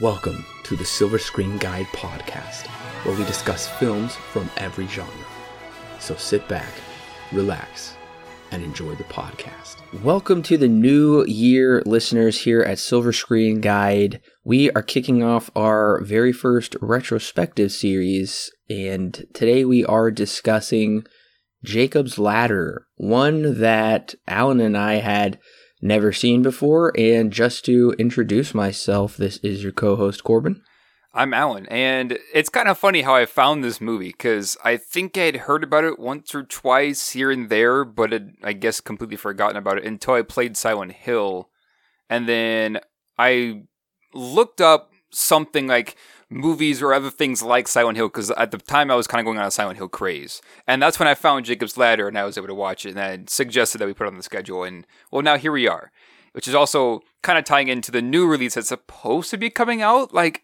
Welcome to the Silver Screen Guide podcast, where we discuss films from every genre. So sit back, relax, and enjoy the podcast. Welcome to the new year, listeners, here at Silver Screen Guide. We are kicking off our very first retrospective series, and today we are discussing Jacob's Ladder, one that Alan and I had never seen before. And just to introduce myself, this is your co host, Corbin. I'm Alan, and it's kind of funny how I found this movie because I think I'd heard about it once or twice here and there, but it, I guess completely forgotten about it until I played Silent Hill. And then I looked up something like movies or other things like Silent Hill because at the time I was kind of going on a Silent Hill craze. And that's when I found Jacob's Ladder and I was able to watch it and I suggested that we put it on the schedule. And well, now here we are, which is also kind of tying into the new release that's supposed to be coming out like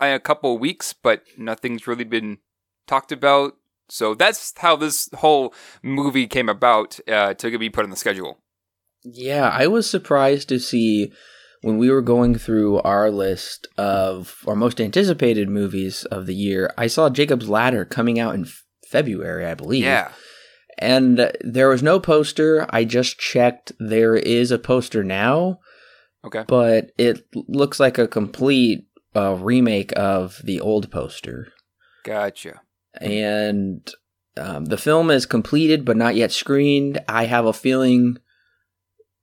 in a couple weeks, but nothing's really been talked about. So that's how this whole movie came about uh, to be put on the schedule. Yeah, I was surprised to see when we were going through our list of our most anticipated movies of the year, I saw Jacob's Ladder coming out in February, I believe. Yeah. And there was no poster. I just checked. There is a poster now. Okay. But it looks like a complete uh, remake of the old poster. Gotcha. And um, the film is completed but not yet screened. I have a feeling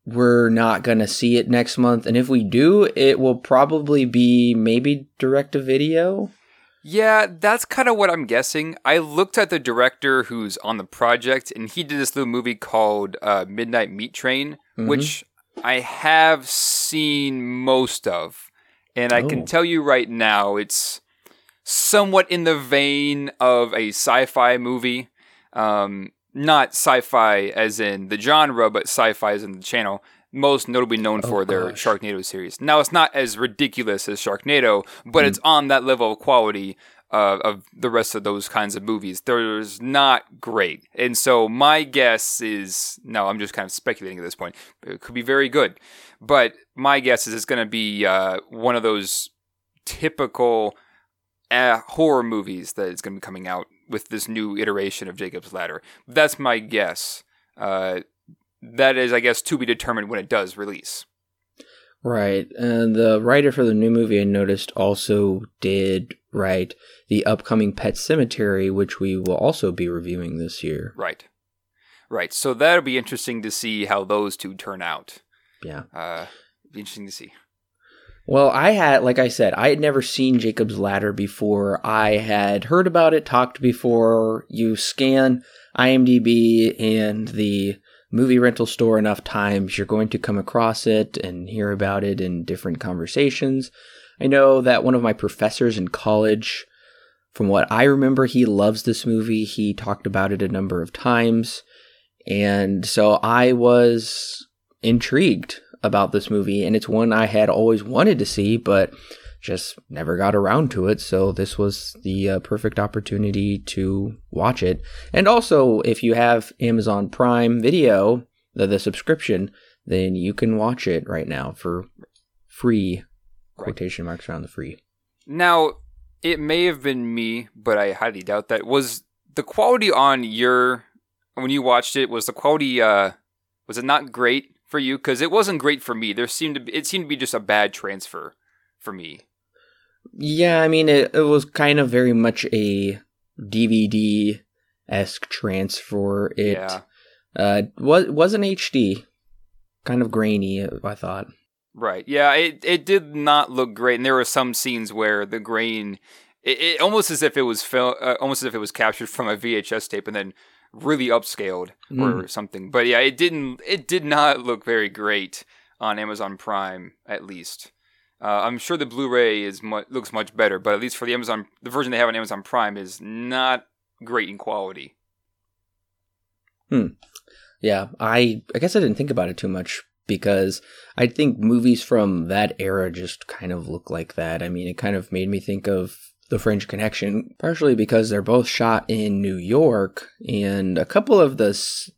we're not going to see it next month. And if we do, it will probably be maybe direct to video. Yeah, that's kind of what I'm guessing. I looked at the director who's on the project, and he did this little movie called uh, Midnight Meat Train, mm-hmm. which I have seen most of. And I oh. can tell you right now, it's somewhat in the vein of a sci fi movie. Um, not sci-fi as in the genre, but Syfy as in the channel. Most notably known oh, for their gosh. Sharknado series. Now it's not as ridiculous as Sharknado, but mm. it's on that level of quality uh, of the rest of those kinds of movies. There's not great, and so my guess is no. I'm just kind of speculating at this point. It could be very good, but my guess is it's going to be uh, one of those typical uh, horror movies that is going to be coming out with this new iteration of Jacob's Ladder. That's my guess. Uh, that is, I guess, to be determined when it does release. Right. And the writer for the new movie I noticed also did write the upcoming Pet Sematary, which we will also be reviewing this year. Right. Right. So that'll be interesting to see how those two turn out. Yeah. Uh, be interesting to see. Well, I had, like I said, I had never seen Jacob's Ladder before. I had heard about it, talked before. You scan IMDb and the movie rental store enough times, you're going to come across it and hear about it in different conversations. I know that one of my professors in college, from what I remember, he loves this movie. He talked about it a number of times. And so I was intrigued about this movie, and it's one I had always wanted to see, but just never got around to it. So this was the uh, perfect opportunity to watch it. And also, if you have Amazon Prime Video, the, the subscription, then you can watch it right now for free. Quotation marks around the free. Now, it may have been me, but I highly doubt that. Was the quality on your when you watched it was the quality uh was it not great for you? Because it wasn't great for me. There seemed to be, it seemed to be just a bad transfer for me. Yeah, I mean it, it was kind of very much a DVD esque transfer. It yeah. uh was was an HD. Kind of grainy, I thought. Right. Yeah, it it did not look great, and there were some scenes where the grain, it, it almost as if it was fil- uh, almost as if it was captured from a VHS tape and then really upscaled mm. or something. But yeah, it didn't. It did not look very great on Amazon Prime, at least. Uh, I'm sure the Blu-ray is mu- looks much better, but at least for the Amazon, the version they have on Amazon Prime is not great in quality. Hmm. Yeah, I I guess I didn't think about it too much because I think movies from that era just kind of look like that. I mean, it kind of made me think of The French Connection, partially because they're both shot in New York, and a couple of the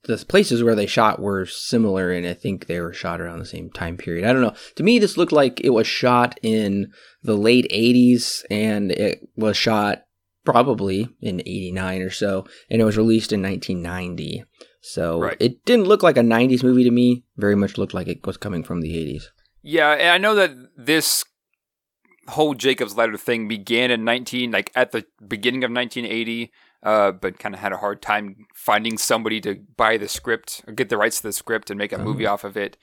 the places where they shot were similar, and I think they were shot around the same time period. I don't know. To me, this looked like it was shot in the late '80s, and it was shot probably in '89 or so, and it was released in 1990. So Right. it didn't look like a 90s movie to me. Very much looked like it was coming from the 80s. Yeah, I know that this whole Jacob's Ladder thing began in 19 like at the beginning of 1980, uh, but kind of had a hard time finding somebody to buy the script or get the rights to the script and make a movie off of it.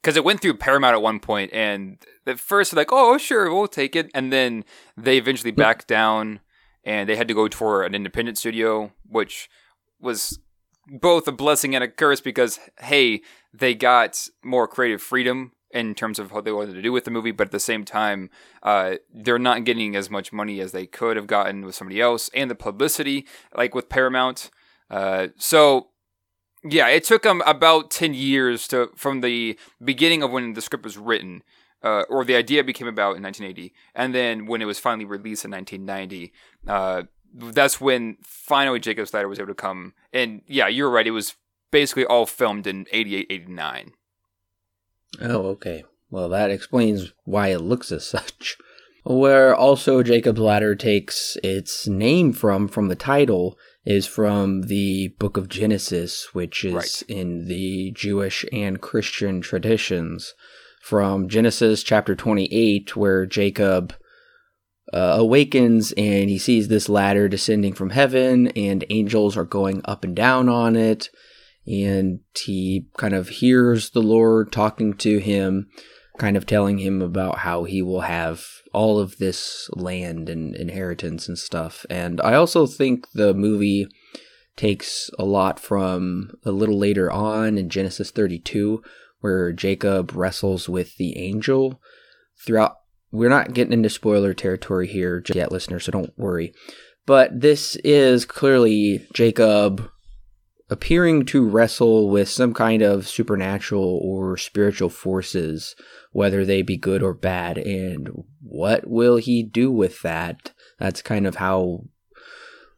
Because it went through Paramount at one point, and at first like, "Oh, sure, we'll take it," and then they eventually backed down, and they had to go for an independent studio, which was both a blessing and a curse because hey, they got more creative freedom in terms of what they wanted to do with the movie, but at the same time, uh, they're not getting as much money as they could have gotten with somebody else, and the publicity, like with Paramount. Uh, so, yeah, it took them about ten years to from the beginning of when the script was written, uh, or the idea became about in 1980, and then when it was finally released in 1990. Uh, that's when finally Jacob's Ladder was able to come. And yeah, you're right. It was basically all filmed in 88, 89. Oh, okay. Well, that explains why it looks as such. Where also Jacob's Ladder takes its name from, from the title, is from the book of Genesis, which is Right. in the Jewish and Christian traditions. From Genesis chapter 28, where Jacob uh, awakens and he sees this ladder descending from heaven, and angels are going up and down on it and he kind of hears the Lord talking to him, kind of telling him about how he will have all of this land and inheritance and stuff. And I also think the movie takes a lot from a little later on in Genesis 32, where Jacob wrestles with the angel throughout. We're not getting into spoiler territory here yet, listeners, so don't worry. But this is clearly Jacob appearing to wrestle with some kind of supernatural or spiritual forces, whether they be good or bad, and what will he do with that? That's kind of how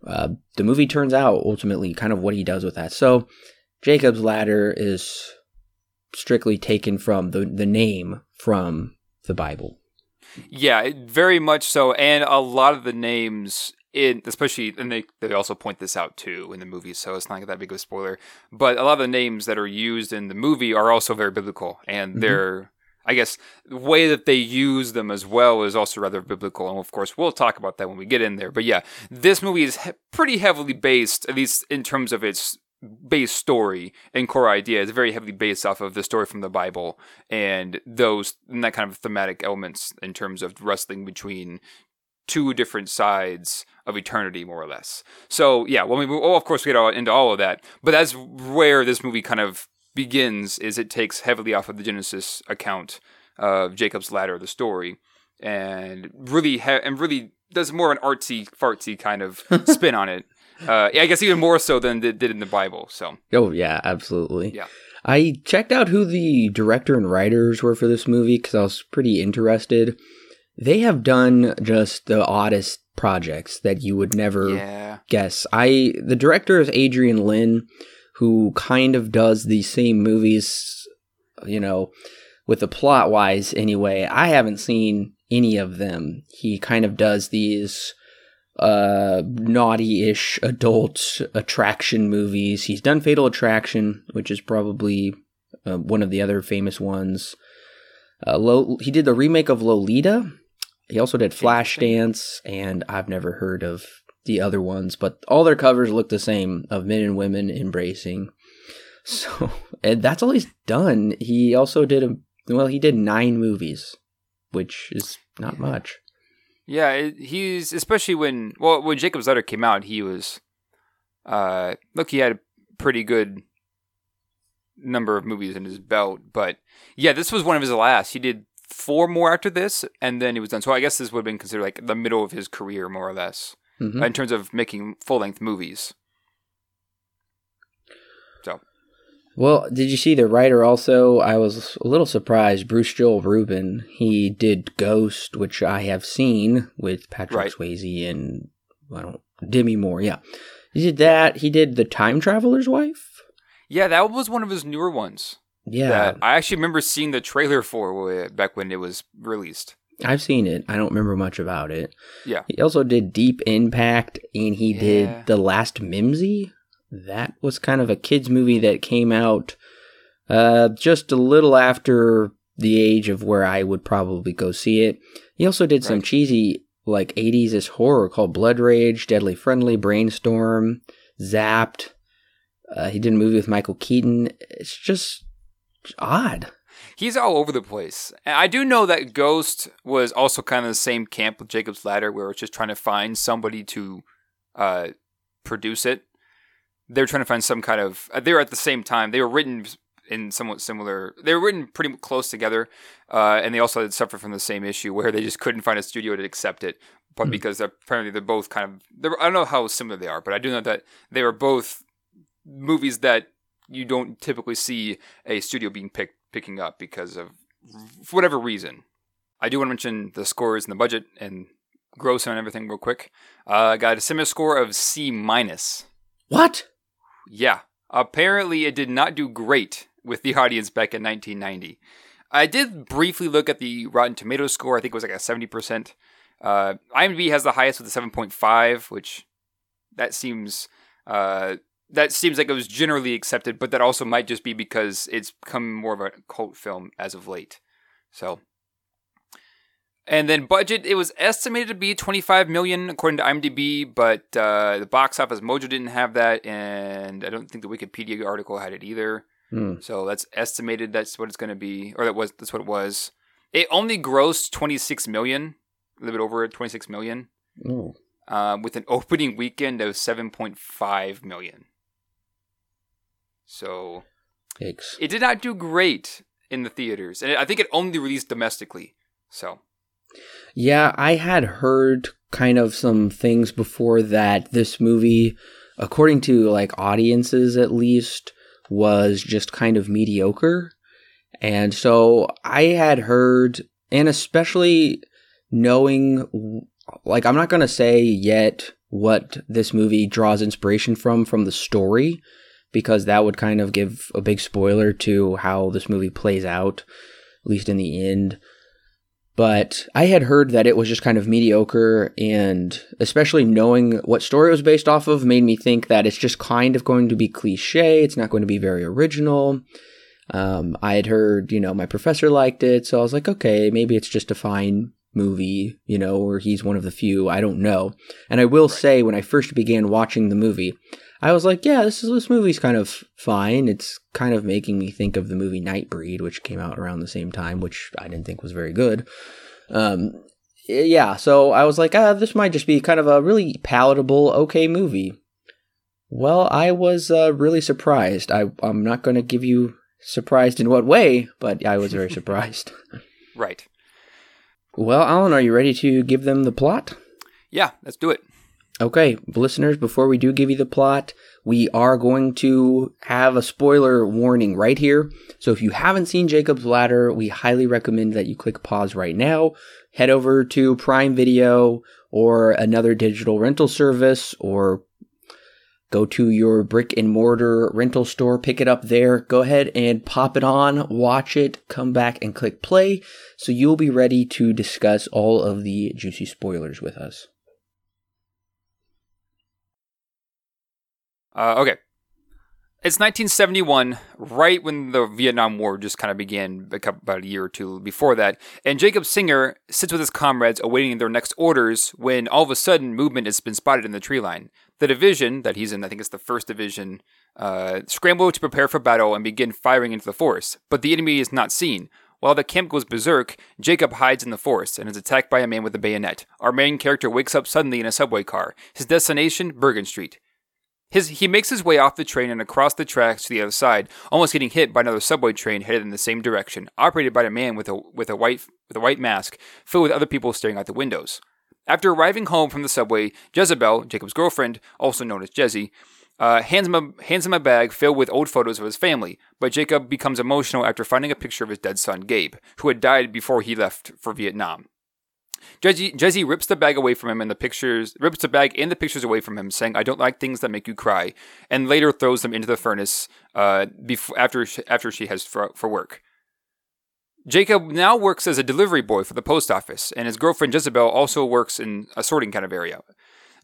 uh, the movie turns out, ultimately, kind of what he does with that. So, Jacob's Ladder is strictly taken from the, the name from the Bible. Yeah, very much so. And a lot of the names in, especially, and they, they also point this out too in the movie, so it's not that big of a spoiler. But a lot of the names that are used in the movie are also very biblical, and Mhm. they're, I guess, the way that they use them as well is also rather biblical. And of course, we'll talk about that when we get in there. But yeah, this movie is he- pretty heavily based, at least in terms of its base story and core idea is very heavily based off of the story from the Bible and those and that kind of thematic elements in terms of wrestling between two different sides of eternity, more or less. So yeah, well, we will of course we get all, into all of that, but that's where this movie kind of begins. Is it takes heavily off of the Genesis account of Jacob's ladder, the story, and really ha- and really does more of an artsy fartsy kind of spin on it. Uh, I guess even more so than it did in the Bible. So Oh, yeah, absolutely. Yeah. I checked out who the director and writers were for this movie because I was pretty interested. They have done just the oddest projects that you would never yeah, guess. I the director is Adrian Lyne, who kind of does the same movies, you know, with the plot wise anyway. I haven't seen any of them. He kind of does these uh naughty-ish adult attraction movies. He's done Fatal Attraction, which is probably uh, one of the other famous ones. Uh, Lo- he did the remake of Lolita. He also did Flashdance, and I've never heard of the other ones, but all their covers look the same of men and women embracing. So, and that's all he's done. He also did a well, he did nine movies, which is not Yeah. much. Yeah, it, he's especially when well when Jacob's Ladder came out, he was uh look he had a pretty good number of movies in his belt, but yeah, this was one of his last. He did four more after this, and then he was done. So I guess this would have been considered like the middle of his career, more or less, Mhm. in terms of making full length movies. So Well, did you see the writer also? I was a little surprised. Bruce Joel Rubin, he did Ghost, which I have seen with Patrick Right. Swayze and I don't Demi Moore. Yeah, he did that. He did the Time Traveler's Wife. Yeah, that was one of his newer ones. Yeah, I actually remember seeing the trailer for uh, back when it was released. I've seen it. I don't remember much about it. Yeah. He also did Deep Impact, and he Yeah. did The Last Mimsy. That was kind of a kids movie that came out uh, just a little after the age of where I would probably go see it. He also did some cheesy like 80s horror called Blood Rage, Deadly Friendly, Brainstorm, Zapped. Uh, he did a movie with Michael Keaton. It's just odd. He's all over the place. And I do know that Ghost was also kind of the same camp with Jacob's Ladder, where it's just trying to find somebody to uh, produce it. They're trying to find some kind of. uh, They were at the same time. They were written in somewhat similar. They were written pretty close together, uh, and they also had suffered from the same issue where they just couldn't find a studio to accept it. But Hmm. because apparently they're both kind of. They're, I don't know how similar they are, but I do know that they were both movies that you don't typically see a studio being picked picking up because of for whatever reason. I do want to mention the scores and the budget and gross and everything real quick. Uh, got a CinemaScore of C minus. What? Yeah, apparently it did not do great with the audience back in 1990. I did briefly look at the Rotten Tomatoes score. I think it was like a 70%. Uh, IMDb has the highest with a 7.5, which that seems uh, that seems like it was generally accepted, but that also might just be because it's become more of a cult film as of late. So, and then budget, it was estimated to be 25 million according to IMDb, but uh, the box office Mojo didn't have that, and I don't think the Wikipedia article had it either. Hmm. So that's estimated. That's what it's going to be, or that was that's what it was. It only grossed 26 million, a little bit over 26 million, um, with an opening weekend of 7.5 million. So Yikes. it did not do great in the theaters, and I think it only released domestically. So Yeah, I had heard kind of some things before that this movie, according to like audiences at least, was just kind of mediocre. And so I had heard, and especially knowing, like, I'm not going to say yet what this movie draws inspiration from, from the story, because that would kind of give a big spoiler to how this movie plays out, at least in the end but I had heard that it was just kind of mediocre, and especially knowing what story it was based off of made me think that it's just kind of going to be cliche. It's not going to be very original. Um, I had heard, you know, my professor liked it, so I was like, okay, maybe it's just a fine movie, you know, or he's one of the few. I don't know. And I will say, when I first began watching the movie, I was like, yeah, this is this movie's kind of fine. It's kind of making me think of the movie Nightbreed, which came out around the same time, which I didn't think was very good. Um, yeah, so I was like, ah, this might just be kind of a really palatable, okay movie. Well, I was uh, really surprised. I, I'm not going to give you surprised in what way, but I was very surprised. right, Well, Alan, are you ready to give them the plot? yeah, let's do it. Okay, listeners, before we do give you the plot, we are going to have a spoiler warning right here. So if you haven't seen Jacob's Ladder, we highly recommend that you click pause right now, head over to Prime Video or another digital rental service or go to your brick and mortar rental store, pick it up there, go ahead and pop it on, watch it, come back and click play so you'll be ready to discuss all of the juicy spoilers with us. Uh, okay. It's 1971, right when the Vietnam War just kind of began, a couple, about a year or two before that. And Jacob Singer sits with his comrades awaiting their next orders when all of a sudden movement has been spotted in the tree line. The division that he's in, I think it's the first division, uh, scramble to prepare for battle and begin firing into the forest. But the enemy is not seen. While the camp goes berserk, Jacob hides in the forest and is attacked by a man with a bayonet. Our main character wakes up suddenly in a subway car. His destination, Bergen Street. His, he makes his way off the train and across the tracks to the other side, almost getting hit by another subway train headed in the same direction, operated by a man with a with a white with a white mask, filled with other people staring out the windows. After arriving home from the subway, Jezebel, Jacob's girlfriend, also known as Jezzy, uh, hands, him a, hands him a bag filled with old photos of his family, but Jacob becomes emotional after finding a picture of his dead son, Gabe, who had died before he left for Vietnam. Jesse, Jesse rips the bag away from him and the pictures rips the bag and the pictures away from him, saying, "I don't like things that make you cry," and later throws them into the furnace uh, before after she, after she has for, for work. Jacob now works as a delivery boy for the post office, and his girlfriend Jezebel also works in a sorting kind of area.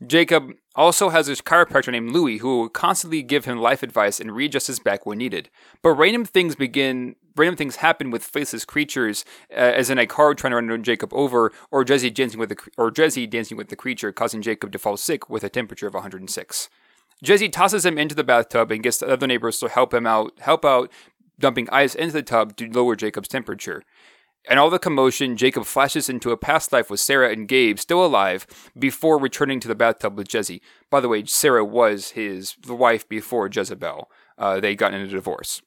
Jacob also has a chiropractor named Louis who will constantly give him life advice and readjust his back when needed. But random things begin, random things happen with faceless creatures, uh, as in a car trying to run Jacob over, or Jesse dancing with the or Jesse dancing with the creature, causing Jacob to fall sick with a temperature of 106. Jesse tosses him into the bathtub and gets the other neighbors to help him out, help out, dumping ice into the tub to lower Jacob's temperature. And all the commotion, Jacob flashes into a past life with Sarah and Gabe still alive before returning to the bathtub with Jesse. By the way, Sarah was his wife before Jezebel. Uh, they got in a divorce.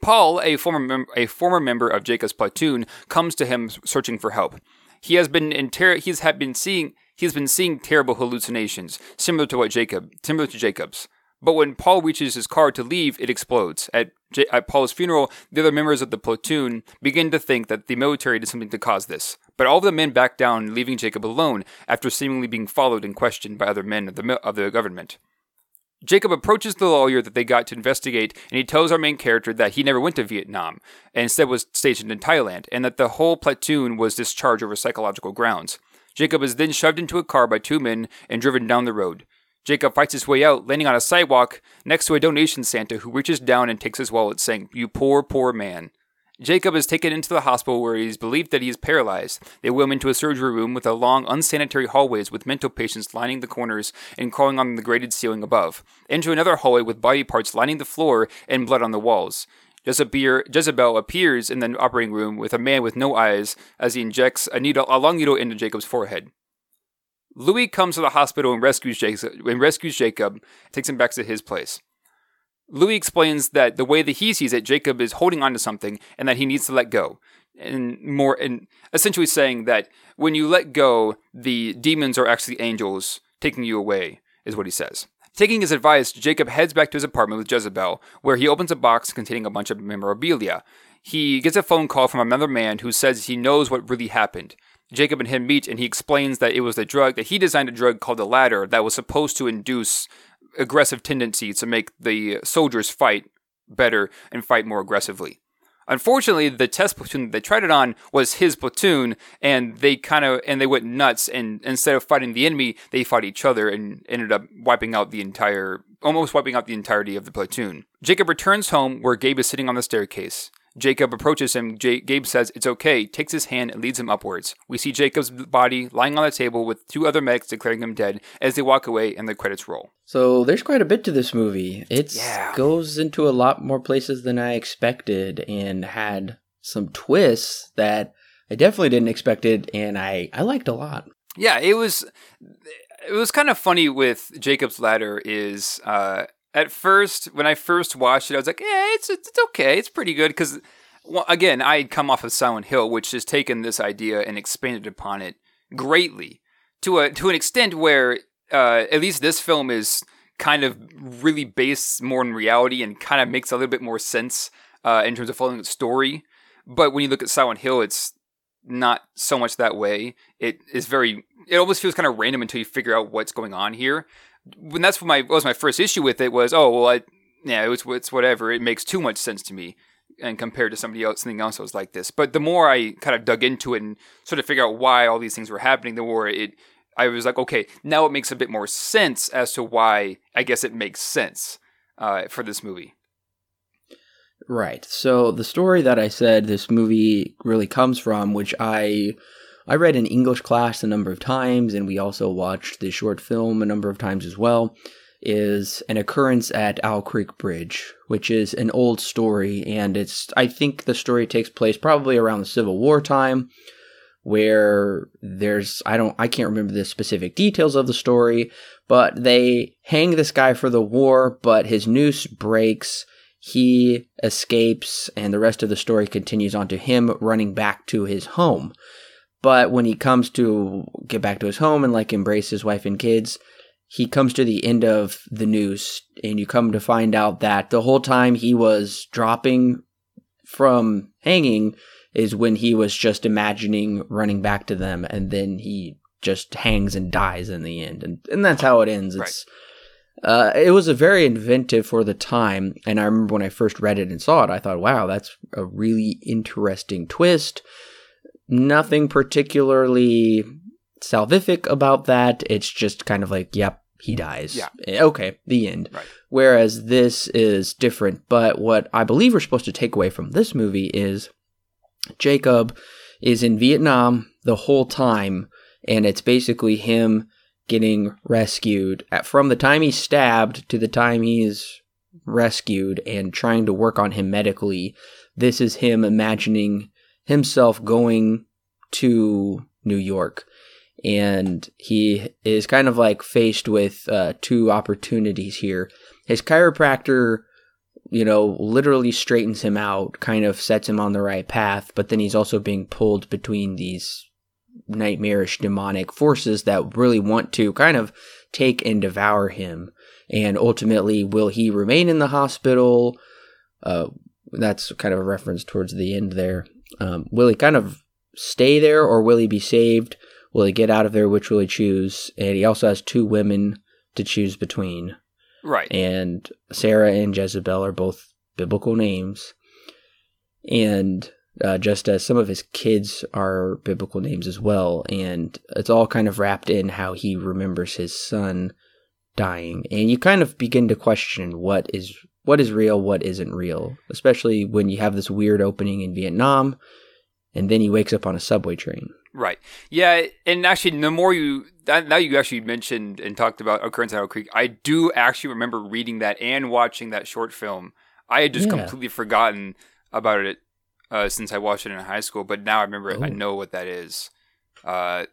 Paul, a former mem- a former member of Jacob's platoon, comes to him searching for help. He has been in ter- he's had been seeing he's been seeing terrible hallucinations, similar to what Jacob similar to Jacob's. But when Paul reaches his car to leave, it explodes. At, J- at Paul's funeral, the other members of the platoon begin to think that the military did something to cause this. But all the men back down, leaving Jacob alone after seemingly being followed and questioned by other men of the, of the government. Jacob approaches the lawyer that they got to investigate, and he tells our main character that he never went to Vietnam, and instead was stationed in Thailand, and that the whole platoon was discharged over psychological grounds. Jacob is then shoved into a car by two men and driven down the road. Jacob fights his way out, landing on a sidewalk next to a donation Santa who reaches down and takes his wallet, saying, You poor, poor man. Jacob is taken into the hospital where he is believed that he is paralyzed. They wheel him into a surgery room with a long, unsanitary hallways with mental patients lining the corners and crawling on the grated ceiling above, into another hallway with body parts lining the floor and blood on the walls. Jezebel appears in the operating room with a man with no eyes as he injects a needle, a long needle into Jacob's forehead. Louis comes to the hospital and rescues Jacob, and rescues Jacob, takes him back to his place. Louis explains that the way that he sees it, Jacob is holding on to something and that he needs to let go. And more, and essentially saying that when you let go, the demons are actually angels taking you away, is what he says. Taking his advice, Jacob heads back to his apartment with Jezebel, where he opens a box containing a bunch of memorabilia. He gets a phone call from another man who says he knows what really happened. Jacob and him meet, and he explains that it was a drug that he designed a drug called the ladder that was supposed to induce aggressive tendencies to make the soldiers fight better and fight more aggressively. Unfortunately, the test platoon they tried it on was his platoon, and they kind of and they went nuts. And instead of fighting the enemy, they fought each other and ended up wiping out the entire, almost wiping out the entirety of the platoon. Jacob returns home where Gabe is sitting on the staircase. Jacob approaches him. J- Gabe says it's okay, takes his hand, and leads him upwards. We see Jacob's body lying on the table with two other medics declaring him dead as they walk away and the credits roll. So there's quite a bit to this movie. It Yeah. goes into a lot more places than I expected and had some twists that I definitely didn't expect it and I, I liked a lot. Yeah, it was it was kind of funny with Jacob's Ladder is uh at first when I first watched it I was like, "Yeah, it's it's okay. It's pretty good cuz well, again, I had come off of Silent Hill which has taken this idea and expanded upon it greatly to a to an extent where uh at least this film is kind of really based more in reality and kind of makes a little bit more sense uh in terms of following the story. But when you look at Silent Hill, it's not so much that way. It is very. It almost feels kind of random until you figure out what's going on here. When that's what my was my first issue with it was oh well I yeah it was it's whatever it makes too much sense to me and compared to somebody else something else that was like this. But the more I kind of dug into it and sort of figure out why all these things were happening, the more it I was like okay now it makes a bit more sense as to why I guess it makes sense uh, for this movie. Right. So the story that I said this movie really comes from, which I I read in English class a number of times, and we also watched the short film a number of times as well, is an occurrence at Owl Creek Bridge, which is an old story, and it's I think the story takes place probably around the Civil War time, where there's I don't I can't remember the specific details of the story, but they hang this guy for the war, but his noose breaks he escapes, and the rest of the story continues on to him running back to his home. But when he comes to get back to his home and like embrace his wife and kids, he comes to the end of the news, and you come to find out that the whole time he was dropping from hanging is when he was just imagining running back to them, and then he just hangs and dies in the end, and and that's how it ends. It's uh, it was a very inventive for the time, and I remember when I first read it and saw it, I thought, "Wow, that's a really interesting twist." Nothing particularly salvific about that. It's just kind of like, "Yep, he dies." Yeah. Eh, Okay, the end. Right. Whereas this is different. But what I believe we're supposed to take away from this movie is Jacob is in Vietnam the whole time, and it's basically him getting rescued at, from the time he's stabbed to the time he's rescued and trying to work on him medically. This is him imagining himself going to New York. And he is kind of like faced with uh, two opportunities here. His chiropractor you know, literally straightens him out, kind of sets him on the right path, but then he's also being pulled between these nightmarish demonic forces that really want to kind of take and devour him. And ultimately, will he remain in the hospital? Uh, that's kind of a reference towards the end there. Um, will he kind of stay there or will he be saved? Will he get out of there? Which will he choose? And he also has two women to choose between Right. and Sarah and Jezebel are both biblical names, and uh, just as some of his kids are biblical names as well, and it's all kind of wrapped in how he remembers his son dying, and you kind of begin to question what is what is real, what isn't real, especially when you have this weird opening in Vietnam, and then he wakes up on a subway train. Right. Yeah, and actually, the more you that, now you actually mentioned and talked about Occurrence at Oak Creek, I do actually remember reading that and watching that short film. I had just Yeah. completely forgotten about it uh, since I watched it in high school, but now I remember it. I know what that is. Uh,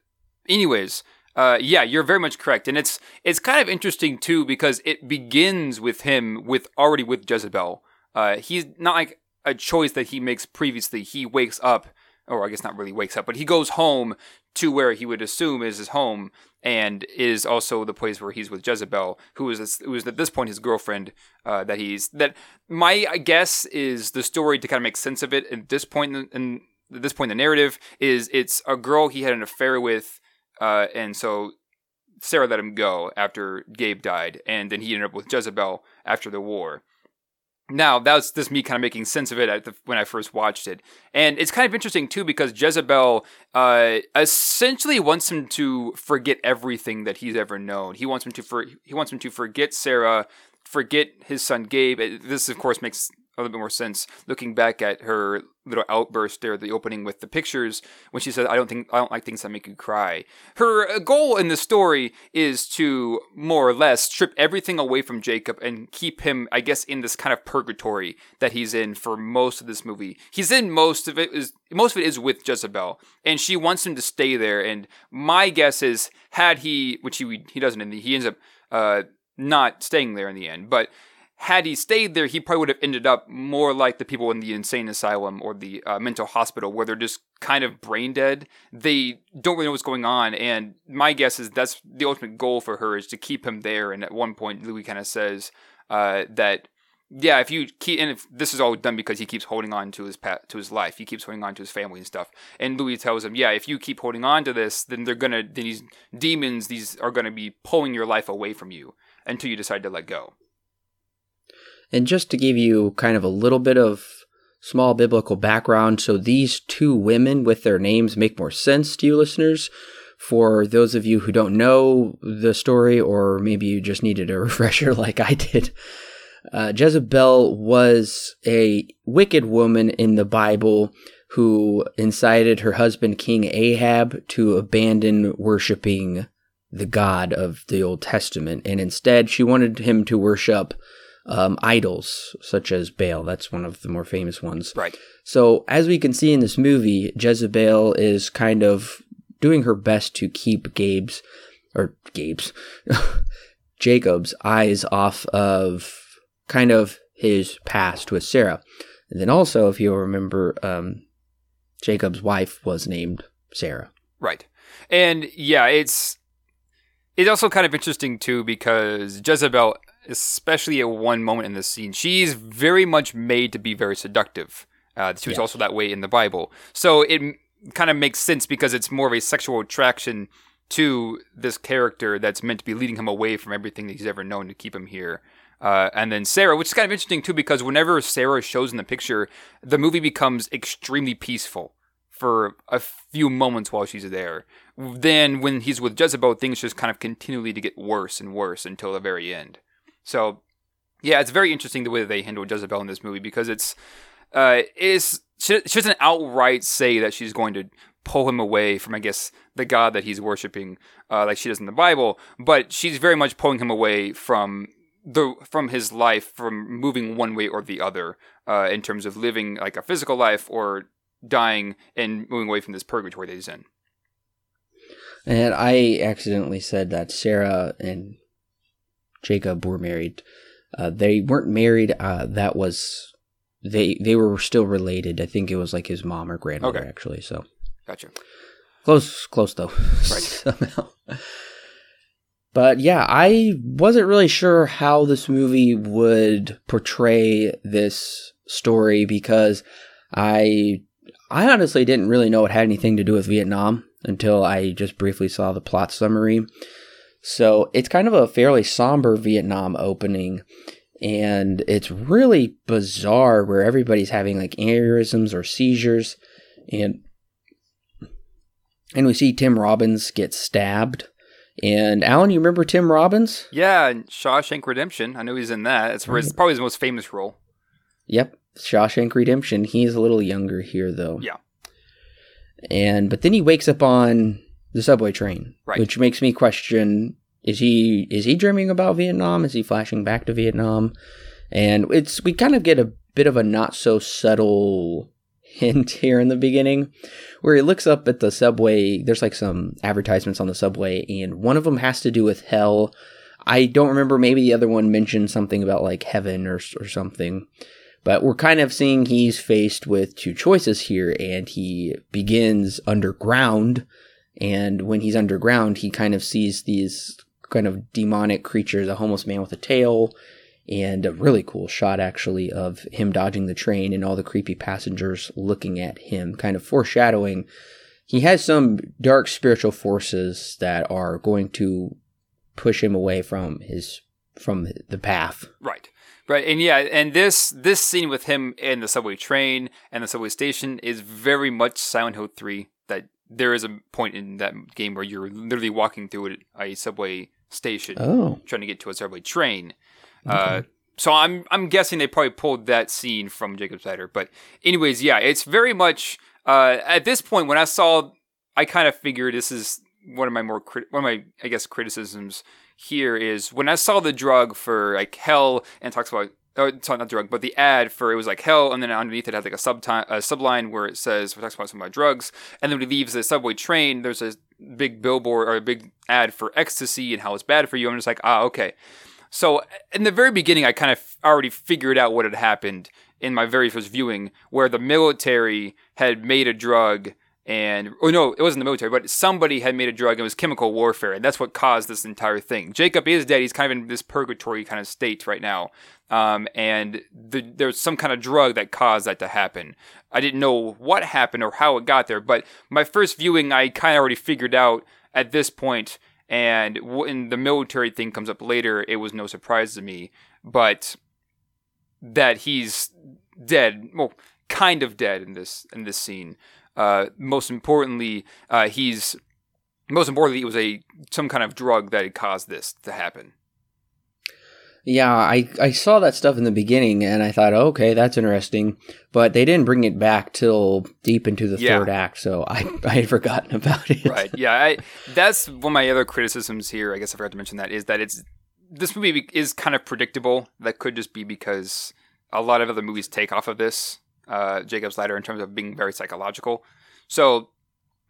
anyways, uh, yeah, you're very much correct, and it's it's kind of interesting too because it begins with him with already with Jezebel. Uh, he's not like a choice that he makes previously. He wakes up, or I guess not really wakes up, but he goes home to where he would assume is his home, and is also the place where he's with Jezebel, who is who is at this point his girlfriend. Uh, that he's that my guess is the story to kind of make sense of it at this point in, in at this point in the narrative is it's a girl he had an affair with, uh, and so Sarah let him go after Gabe died, and then he ended up with Jezebel after the war. Now that's just me kind of making sense of it the, when I first watched it, and it's kind of interesting too because Jezebel uh, essentially wants him to forget everything that he's ever known. He wants him to for, he wants him to forget Sarah, forget his son Gabe. This of course makes a little bit more sense looking back at her little outburst there, the opening with the pictures when she said, "I don't think I don't like things that make you cry." Her uh, goal in the story is to more or less strip everything away from Jacob and keep him, I guess, in this kind of purgatory that he's in for most of this movie. He's in most of it is most of it is with Jezebel, and she wants him to stay there. And my guess is, had he, which he he doesn't, the, he ends up uh, not staying there in the end, but had he stayed there, he probably would have ended up more like the people in the insane asylum or the uh, mental hospital, where they're just kind of brain dead. They don't really know what's going on, and my guess is that's the ultimate goal for her is to keep him there. And at one point, Louis kind of says uh, that. Yeah, if you keep, and if this is all done because he keeps holding on to his pet, to his life, he keeps holding on to his family and stuff. And Louis tells him, yeah, if you keep holding on to this, then they're gonna, these demons, these are gonna be pulling your life away from you until you decide to let go. And just to give you kind of a little bit of small biblical background, so these two women with their names make more sense to you listeners. For those of you who don't know the story, or maybe you just needed a refresher like I did, uh, Jezebel was a wicked woman in the Bible who incited her husband, King Ahab, to abandon worshiping the God of the Old Testament. And instead, she wanted him to worship um, idols, such as Baal. That's one of the more famous ones. Right. So, as we can see in this movie, Jezebel is kind of doing her best to keep Gabe's, or Gabe's, Jacob's eyes off of kind of his past with Sarah. And then also, if you'll remember, um, Jacob's wife was named Sarah. Right. And yeah, it's it's also kind of interesting too because Jezebel, especially at one moment in this scene, she's very much made to be very seductive. Uh, she was also that way in the Bible, so it kind of makes sense because it's more of a sexual attraction to this character that's meant to be leading him away from everything that he's ever known to keep him here. Uh, and then Sarah, which is kind of interesting too, because whenever Sarah shows in the picture, the movie becomes extremely peaceful for a few moments while she's there. Then when he's with Jezebel, things just kind of continually to get worse and worse until the very end. So yeah, it's very interesting the way that they handle Jezebel in this movie because it's uh is she, she doesn't outright say that she's going to pull him away from I guess the God that he's worshiping uh, like she does in the Bible, but she's very much pulling him away from the from his life from moving one way or the other uh, in terms of living like a physical life or dying and moving away from this purgatory that he's in. And I accidentally said that Sarah and Jacob were married. Uh, they weren't married. Uh, that was they. They were still related. I think it was like his mom or grandmother, Okay. actually. So Gotcha. close, close though. Somehow. But yeah, I wasn't really sure how this movie would portray this story because I I honestly didn't really know it had anything to do with Vietnam until I just briefly saw the plot summary. So it's kind of a fairly somber Vietnam opening, and it's really bizarre where everybody's having like aneurysms or seizures, and and we see Tim Robbins get stabbed. And Alan, you remember Tim Robbins? Yeah, and Shawshank Redemption. I know he's in that. It's, it's probably his most famous role. Yep, Shawshank Redemption. He's a little younger here though. Yeah. And but then he wakes up on the subway train, Right. which makes me question: Is he is he dreaming about Vietnam? Is he flashing back to Vietnam? And it's we kind of get a bit of a not so subtle hint here in the beginning, where he looks up at the subway. There's like some advertisements on the subway, and one of them has to do with hell. I don't remember. Maybe the other one mentioned something about like heaven or or something. But we're kind of seeing he's faced with two choices here, and he begins underground. And when he's underground, he kind of sees these kind of demonic creatures, a homeless man with a tail, and a really cool shot actually of him dodging the train and all the creepy passengers looking at him, kind of foreshadowing he has some dark spiritual forces that are going to push him away from his from the path. Right. Right. And yeah, and this this scene with him in the subway train and the subway station is very much Silent Hill 3 that there is a point in that game where you're literally walking through a, subway station Oh, trying to get to a subway train. Uh, so I'm I'm guessing they probably pulled that scene from Jacob's Ladder. But anyways, yeah, it's very much uh, at this point when I saw, I kind of figured this is one of my more crit- one of my I guess criticisms here is when I saw the drug for like hell and talks about. Oh, sorry, not drug, but the ad for it was like hell, and then underneath it had like a sub a subline where it says, we're talking about something about drugs," and then when he leaves the subway train, there's a big billboard or a big ad for ecstasy and how it's bad for you. I'm just like, ah, okay. So in the very beginning, I kind of already figured out what had happened in my very first viewing, where the military had made a drug, and oh no, it wasn't the military, but somebody had made a drug. It was chemical warfare, and that's what caused this entire thing. Jacob is dead. He's kind of in this purgatory kind of state right now, um, and the, there's some kind of drug that caused that to happen. I didn't know what happened or how it got there, but my first viewing, I kind of already figured out at this point and when the military thing comes up later, it was no surprise to me. But that he's dead, well, kind of dead in this in this scene. Uh, most importantly, uh, he's most importantly, it was a some kind of drug that had caused this to happen. Yeah, I, I saw that stuff in the beginning and I thought, okay, that's interesting. But they didn't bring it back till deep into the Yeah. third act, so I, I had forgotten about it. right yeah I, that's one of my other criticisms here i guess i forgot to mention that is that it's this movie is kind of predictable that could just be because a lot of other movies take off of this uh, jacob's ladder in terms of being very psychological. So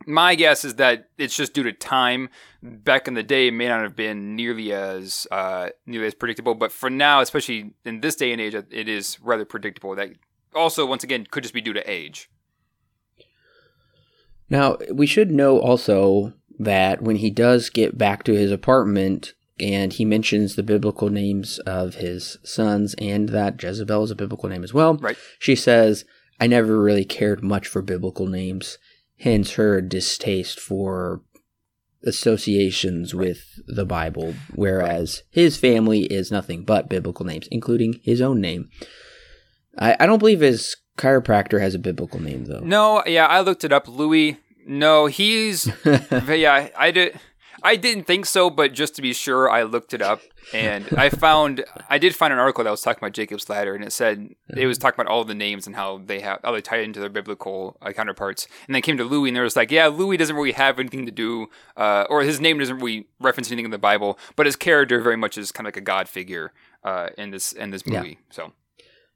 my guess is that it's just due to time. Back in the day it may not have been nearly as uh, nearly as predictable but for now especially in this day and age it is rather predictable that also once again could just be due to age. Now, we should know also that when he does get back to his apartment and he mentions the biblical names of his sons and that Jezebel is a biblical name as well. Right. She says, I never really cared much for biblical names, hence her distaste for associations with the Bible, whereas his family is nothing but biblical names, including his own name. I, I don't believe his chiropractor has a biblical name though. No, yeah, I looked it up. Louis. No, he's yeah, I did I didn't think so, but just to be sure, I looked it up and I found I did find an article that was talking about Jacob's ladder, and it said it was talking about all the names and how they have how they tie into their biblical uh, counterparts. And they came to Louis, and there was like, yeah, Louis doesn't really have anything to do, uh, or his name doesn't really reference anything in the Bible, but his character very much is kind of like a god figure uh, in this in this movie. Yeah. So.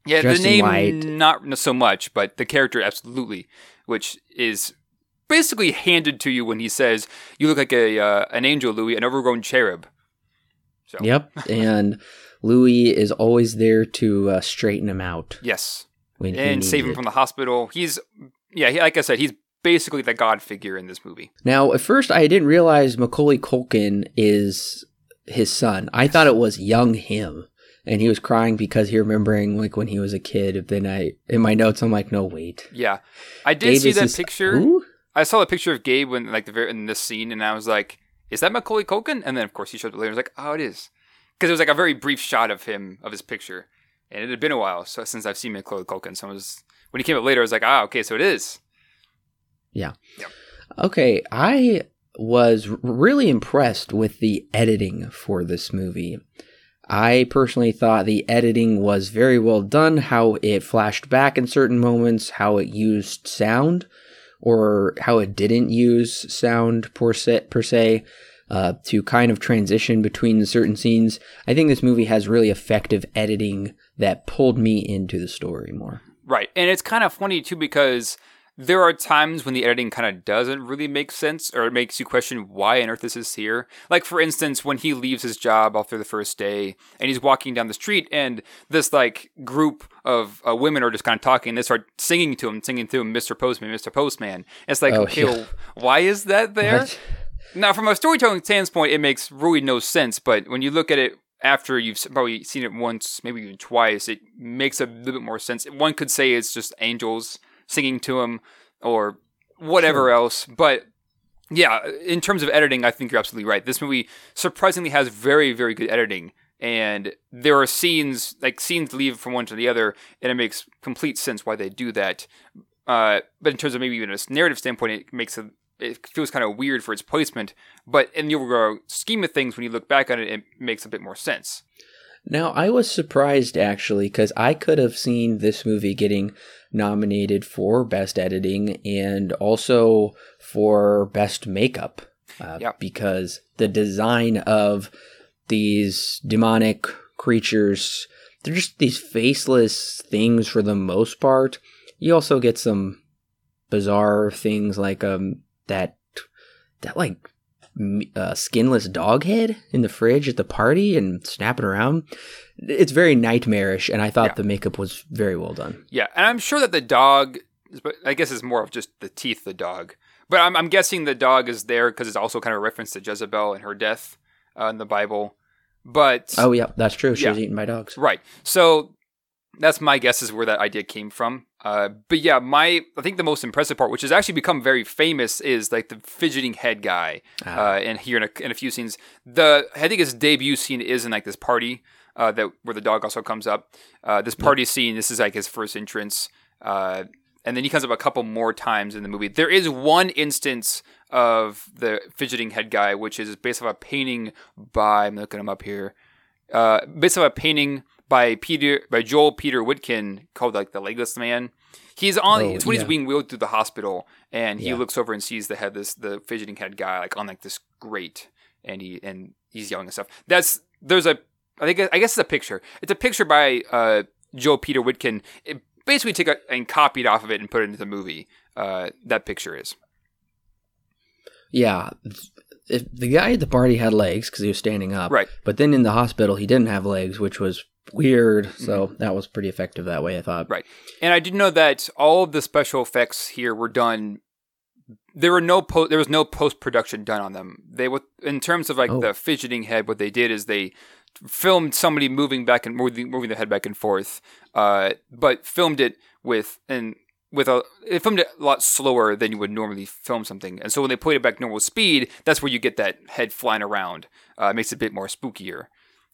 Yeah, Dressed the name not so much, but the character absolutely, which is basically handed to you when he says, "You look like a uh, an angel, Louis, an overgrown cherub." So. Yep, and Louis is always there to uh, straighten him out. Yes, and save him it. from the hospital. He's yeah, he, like I said, he's basically the god figure in this movie. Now, at first, I didn't realize Macaulay Culkin is his son. I thought it was young him. And he was crying because he remembering like when he was a kid. Then I in my notes I'm like, no wait. Yeah, I did Gabe see that picture. Who? I saw a picture of Gabe when like the very in this scene, and I was like, "Is that Macaulay Culkin?" And then of course he showed up later. I was like, "Oh, it is," because it was like a very brief shot of him of his picture, and it had been a while so since I've seen Macaulay Culkin. So I was when he came up later, I was like, "Ah, okay, so it is." Yeah. yeah. Okay, I was really impressed with the editing for this movie. I personally thought the editing was very well done, how it flashed back in certain moments, how it used sound or how it didn't use sound per se, per se uh, to kind of transition between certain scenes. I think this movie has really effective editing that pulled me into the story more. Right. And it's kind of funny too because there are times when the editing kind of doesn't really make sense or it makes you question why on earth this is here. Like, for instance, when he leaves his job after the first day and he's walking down the street and this, like, group of uh, women are just kind of talking and they start singing to him, singing to him, Mr. Postman, Mr. Postman. It's like, oh, okay, yeah. well, why is that there? What? Now, from a storytelling standpoint, it makes really no sense, but when you look at it after you've probably seen it once, maybe even twice, it makes a little bit more sense. One could say it's just angels singing to him or whatever sure. else. But yeah, in terms of editing, I think you're absolutely right. This movie surprisingly has very, very good editing. And there are scenes, like scenes leave from one to the other, and it makes complete sense why they do that. Uh, but in terms of maybe even a narrative standpoint, it makes a, it feels kind of weird for its placement. But in the overall scheme of things, when you look back on it, it makes a bit more sense. Now, I was surprised actually because I could have seen this movie getting nominated for Best Editing and also for Best Makeup. Uh, yep. Because the design of these demonic creatures, they're just these faceless things for the most part. You also get some bizarre things like um that that like uh, skinless dog head in the fridge at the party and snapping around. It's very nightmarish, and I thought yeah. the makeup was very well done. Yeah, and I'm sure that the dog, I guess, is more of just the teeth, the dog. But I'm, I'm guessing the dog is there because it's also kind of a reference to Jezebel and her death uh, in the Bible. But oh yeah, that's true. She yeah. was eaten by dogs. Right. So that's my guess is where that idea came from. Uh, but yeah, my I think the most impressive part, which has actually become very famous, is like the fidgeting head guy. Ah. Uh, and here in a, in a few scenes, the I think his debut scene is in like this party uh, that where the dog also comes up. Uh, this party scene, this is like his first entrance, uh, and then he comes up a couple more times in the movie. There is one instance of the fidgeting head guy, which is based off a painting by I'm looking him up here, uh, based off a painting by Peter by Joel Peter Witkin called like the Legless Man. He's on. Oh, it's when yeah. he's being wheeled through the hospital, and he yeah. looks over and sees the head this the fidgeting head guy like on like this grate, and he and he's yelling and stuff. That's there's a I think I guess it's a picture. It's a picture by uh, Joel Peter Witkin. It basically took a, and copied off of it and put it into the movie. Uh, that picture is. Yeah, if the guy at the party had legs because he was standing up, right? But then in the hospital he didn't have legs, which was weird. So mm-hmm. that was pretty effective that way, I thought. Right. And I did know that all of the special effects here were done there were no po- there was no post production done on them. They were in terms of like Oh. the fidgeting head. What they did is they filmed somebody moving back and moving, moving their head back and forth, uh, but filmed it with and with a it filmed it a lot slower than you would normally film something. And so when they played it back normal speed, that's where you get that head flying around. Uh, it makes it a bit more spookier.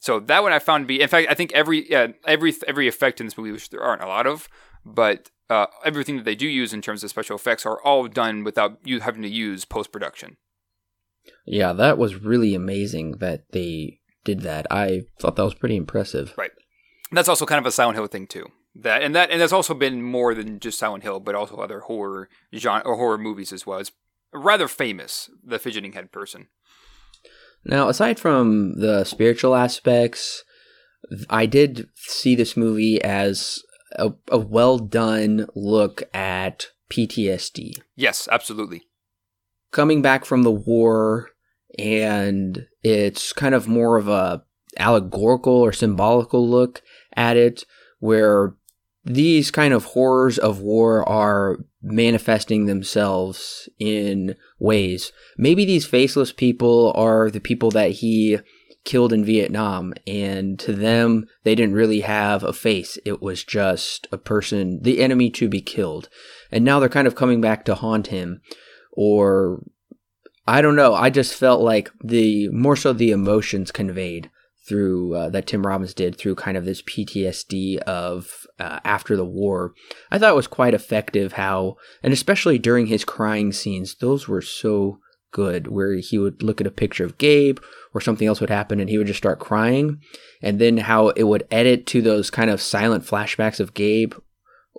So that one I found to be, in fact, I think every yeah, every every effect in this movie, which there aren't a lot of, but uh, everything that they do use in terms of special effects are all done without you having to use post production. Yeah, that was really amazing that they did that. I thought that was pretty impressive. Right. That's also kind of a Silent Hill thing too. That and that and that's also been more than just Silent Hill, but also other horror genre or horror movies as well. It's rather famous, the fidgeting head person. Now, aside from the spiritual aspects, I did see this movie as a, a well done look at PTSD. Yes, absolutely. Coming back from the war, and it's kind of more of a allegorical or symbolical look at it, where these kind of horrors of war are manifesting themselves in ways. Maybe these faceless people are the people that he killed in Vietnam, and to them, they didn't really have a face. It was just a person, the enemy to be killed. And now they're kind of coming back to haunt him, or I don't know. I just felt like the more so the emotions conveyed through uh, that Tim Robbins did through kind of this PTSD of uh, after the war. I thought it was quite effective how, and especially during his crying scenes, those were so good. Where he would look at a picture of Gabe or something else would happen, and he would just start crying, and then how it would edit to those kind of silent flashbacks of Gabe.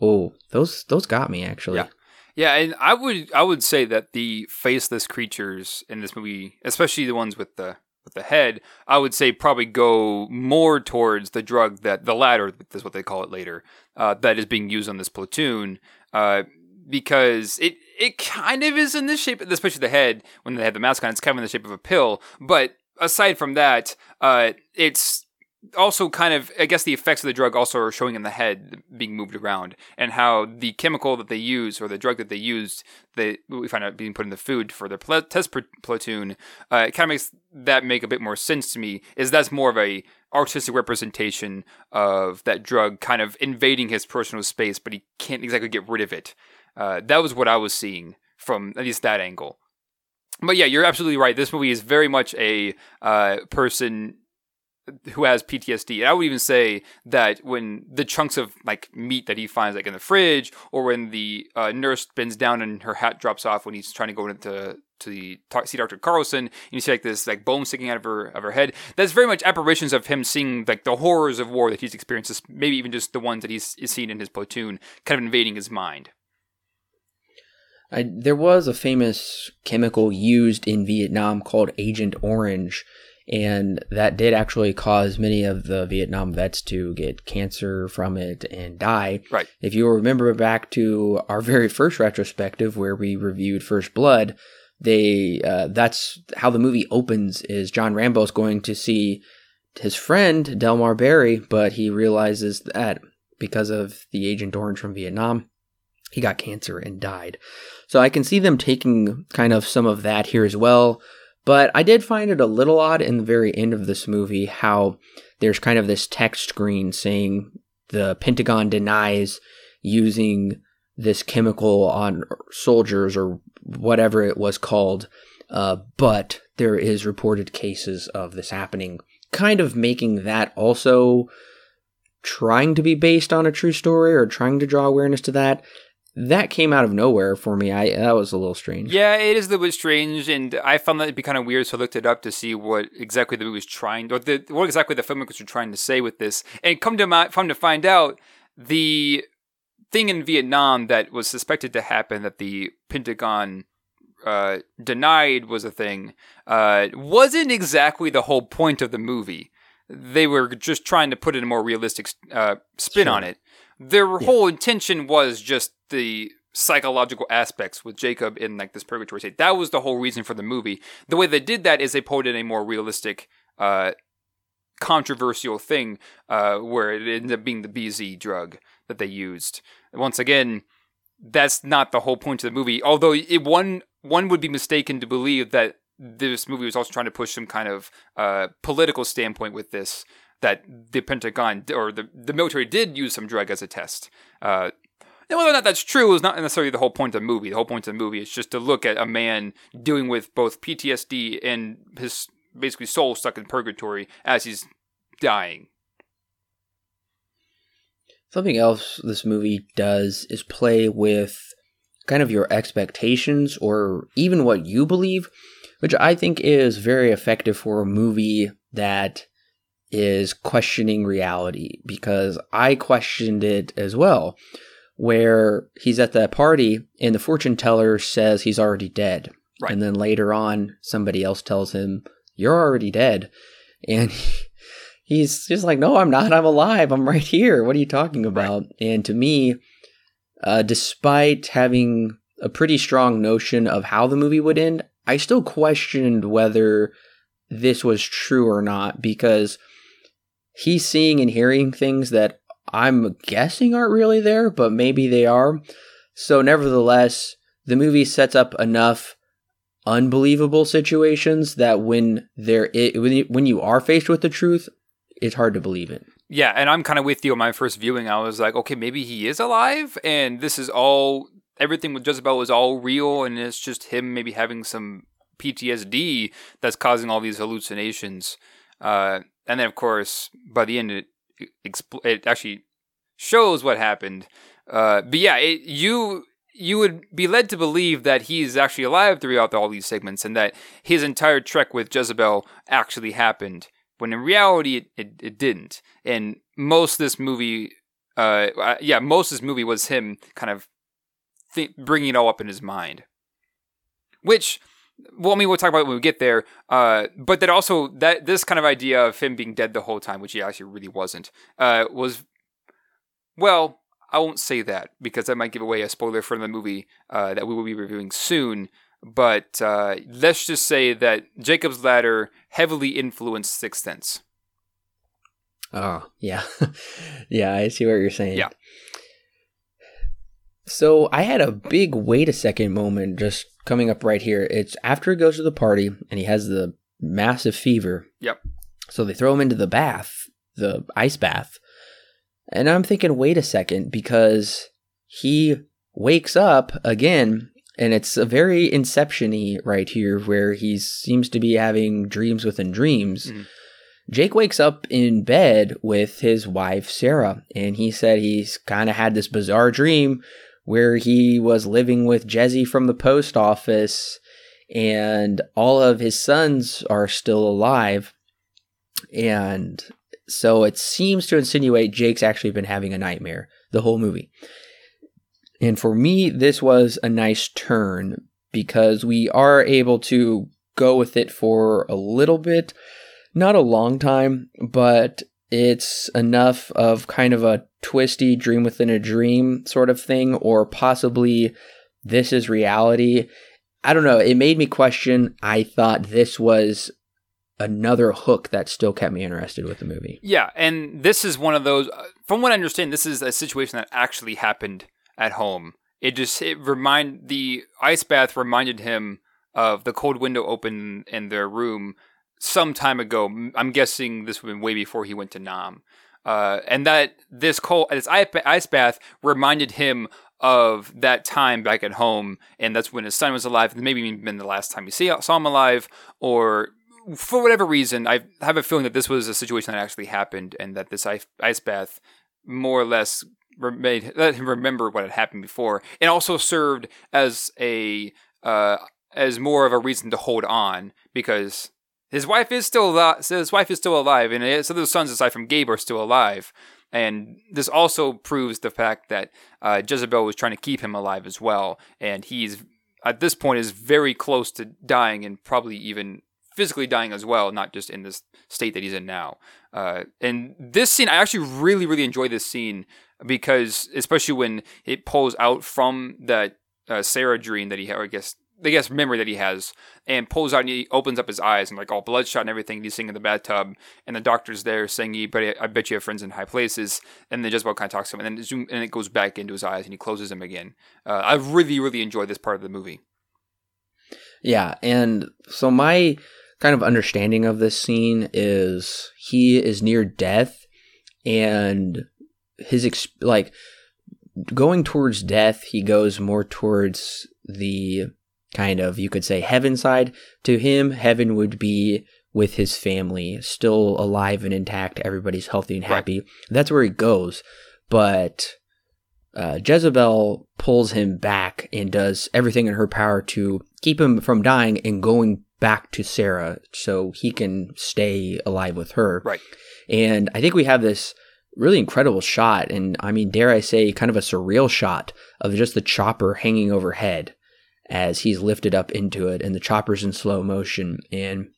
Oh, those those got me actually. Yeah. Yeah, and I would I would say that the faceless creatures in this movie, especially the ones with the with the head, I would say probably go more towards the drug that the latter is what they call it later, uh, that is being used on this platoon, uh, because it it kind of is in this shape, especially the head when they have the mask on. It's kind of in the shape of a pill, but aside from that, uh, it's also kind of I guess the effects of the drug also are showing in the head being moved around and how the chemical that they use or the drug that they used that we find out being put in the food for their pl- test pl- platoon uh, it kind of makes that make a bit more sense to me is that's more of a artistic representation of that drug kind of invading his personal space but he can't exactly get rid of it. Uh, that was what I was seeing from at least that angle. But yeah you're absolutely right. This movie is very much a uh, person who has PTSD. And I would even say that when the chunks of like meat that he finds like in the fridge, or when the uh, nurse bends down and her hat drops off when he's trying to go into to the see Dr. Carlson, and you see like this like bone sticking out of her of her head. That's very much apparitions of him seeing like the horrors of war that he's experienced, maybe even just the ones that he's, he's seen in his platoon, kind of invading his mind. I, there was a famous chemical used in Vietnam called Agent Orange, and that did actually cause many of the Vietnam vets to get cancer from it and die. Right. If you remember back to our very first retrospective where we reviewed First Blood, they uh, that's how the movie opens. Is John Rambo's going to see his friend Delmar Barry, but he realizes that because of the Agent Orange from Vietnam, he got cancer and died. So I can see them taking kind of some of that here as well. But I did find it a little odd in the very end of this movie how there's kind of this text screen saying the Pentagon denies using this chemical on soldiers or whatever it was called, uh, but there is reported cases of this happening, kind of making that also trying to be based on a true story or trying to draw awareness to that that came out of nowhere for me. I that was a little strange. Yeah, it is a little bit strange, and I found that to be kind of weird. So I looked it up to see what exactly the movie was trying, or the, what exactly the filmmakers were trying to say with this. And come to my, come to find out, the thing in Vietnam that was suspected to happen that the Pentagon uh, denied was a thing uh, wasn't exactly the whole point of the movie. They were just trying to put in a more realistic uh, spin Sure. on it. Their Yeah. whole intention was just the psychological aspects with Jacob in like this purgatory state. That was the whole reason for the movie. The way they did that is they put in a more realistic, uh, controversial thing, uh, where it ended up being the BZ drug that they used. Once again, that's not the whole point of the movie. Although it, one one would be mistaken to believe that this movie was also trying to push some kind of uh, political standpoint with this. That the Pentagon or the the military did use some drug as a test. Uh, and whether or not that's true is not necessarily the whole point of the movie. The whole point of the movie is just to look at a man dealing with both PTSD and his basically soul stuck in purgatory as he's dying. Something else this movie does is play with kind of your expectations or even what you believe, which I think is very effective for a movie that is questioning reality because I questioned it as well. Where he's at that party and the fortune teller says he's already dead. Right. And then later on, somebody else tells him, You're already dead. And he's just like, No, I'm not. I'm alive. I'm right here. What are you talking about? Right. And to me, uh, despite having a pretty strong notion of how the movie would end, I still questioned whether this was true or not because he's seeing and hearing things that I'm guessing aren't really there, but maybe they are. So, nevertheless, the movie sets up enough unbelievable situations that when there when you are faced with the truth, it's hard to believe it. Yeah, and I'm kind of with you on my first viewing. I was like, okay, maybe he is alive, and this is all everything with Jezebel is all real, and it's just him maybe having some PTSD that's causing all these hallucinations. Uh, and then, of course, by the end, it it actually shows what happened. Uh, but yeah, it, you you would be led to believe that he's actually alive throughout all these segments, and that his entire trek with Jezebel actually happened. When in reality, it, it, it didn't. And most this movie, uh, yeah, most this movie was him kind of th- bringing it all up in his mind, which well, I mean, we'll talk about it when we get there. Uh, but that also that this kind of idea of him being dead the whole time, which he actually really wasn't, uh, was well. I won't say that because that might give away a spoiler for the movie uh, that we will be reviewing soon. But uh, let's just say that Jacob's Ladder heavily influenced Sixth Sense. Oh yeah, yeah, I see what you're saying. Yeah. So I had a big wait a second moment just coming up right here. It's after he goes to the party and he has the massive fever. Yep. So they throw him into the bath, the ice bath. And I'm thinking, wait a second, because he wakes up again, and it's a very inception right here, where he seems to be having dreams within dreams. Mm. Jake wakes up in bed with his wife, Sarah, and he said he's kind of had this bizarre dream where he was living with Jesse from the post office, and all of his sons are still alive. And so it seems to insinuate Jake's actually been having a nightmare the whole movie. And for me, this was a nice turn because we are able to go with it for a little bit. Not a long time, but it's enough of kind of a twisty dream within a dream sort of thing, or possibly this is reality. I don't know. It made me question. I thought this was another hook that still kept me interested with the movie. Yeah, and this is one of those. Uh, from what I understand, this is a situation that actually happened at home. It just it remind the ice bath reminded him of the cold window open in their room some time ago. I'm guessing this would have been way before he went to Nam. Uh, and that this cold, this ice bath reminded him of that time back at home, and that's when his son was alive. Maybe even been the last time you see, saw him alive, or for whatever reason, I have a feeling that this was a situation that actually happened, and that this ice, ice bath more or less made let him remember what had happened before, and also served as a uh, as more of a reason to hold on because his wife is still alive. His wife is still alive, and so the sons aside from Gabe are still alive. And this also proves the fact that uh, Jezebel was trying to keep him alive as well, and he's at this point is very close to dying, and probably even physically dying as well, not just in this state that he's in now. Uh, and this scene, I actually really, really enjoy this scene because, especially when it pulls out from that uh, Sarah dream that he I guess I guess memory that he has, and pulls out and he opens up his eyes and like all bloodshot and everything. and He's sitting in the bathtub, and the doctor's there saying, "But I bet you have friends in high places." And then Jezebel kind of talks to him, and then zoom, and it goes back into his eyes, and he closes them again. Uh, I really, really enjoyed this part of the movie. Yeah, and so my kind of understanding of this scene is he is near death, and his ex- like going towards death, he goes more towards the kind of you could say heaven side. To him, heaven would be with his family, still alive and intact. Everybody's healthy and happy. Right. That's where he goes. But uh, Jezebel pulls him back and does everything in her power to keep him from dying and going back to Sarah so he can stay alive with her. Right. And I think we have this really incredible shot. And I mean, dare I say, kind of a surreal shot of just the chopper hanging overhead as he's lifted up into it and the chopper's in slow motion. And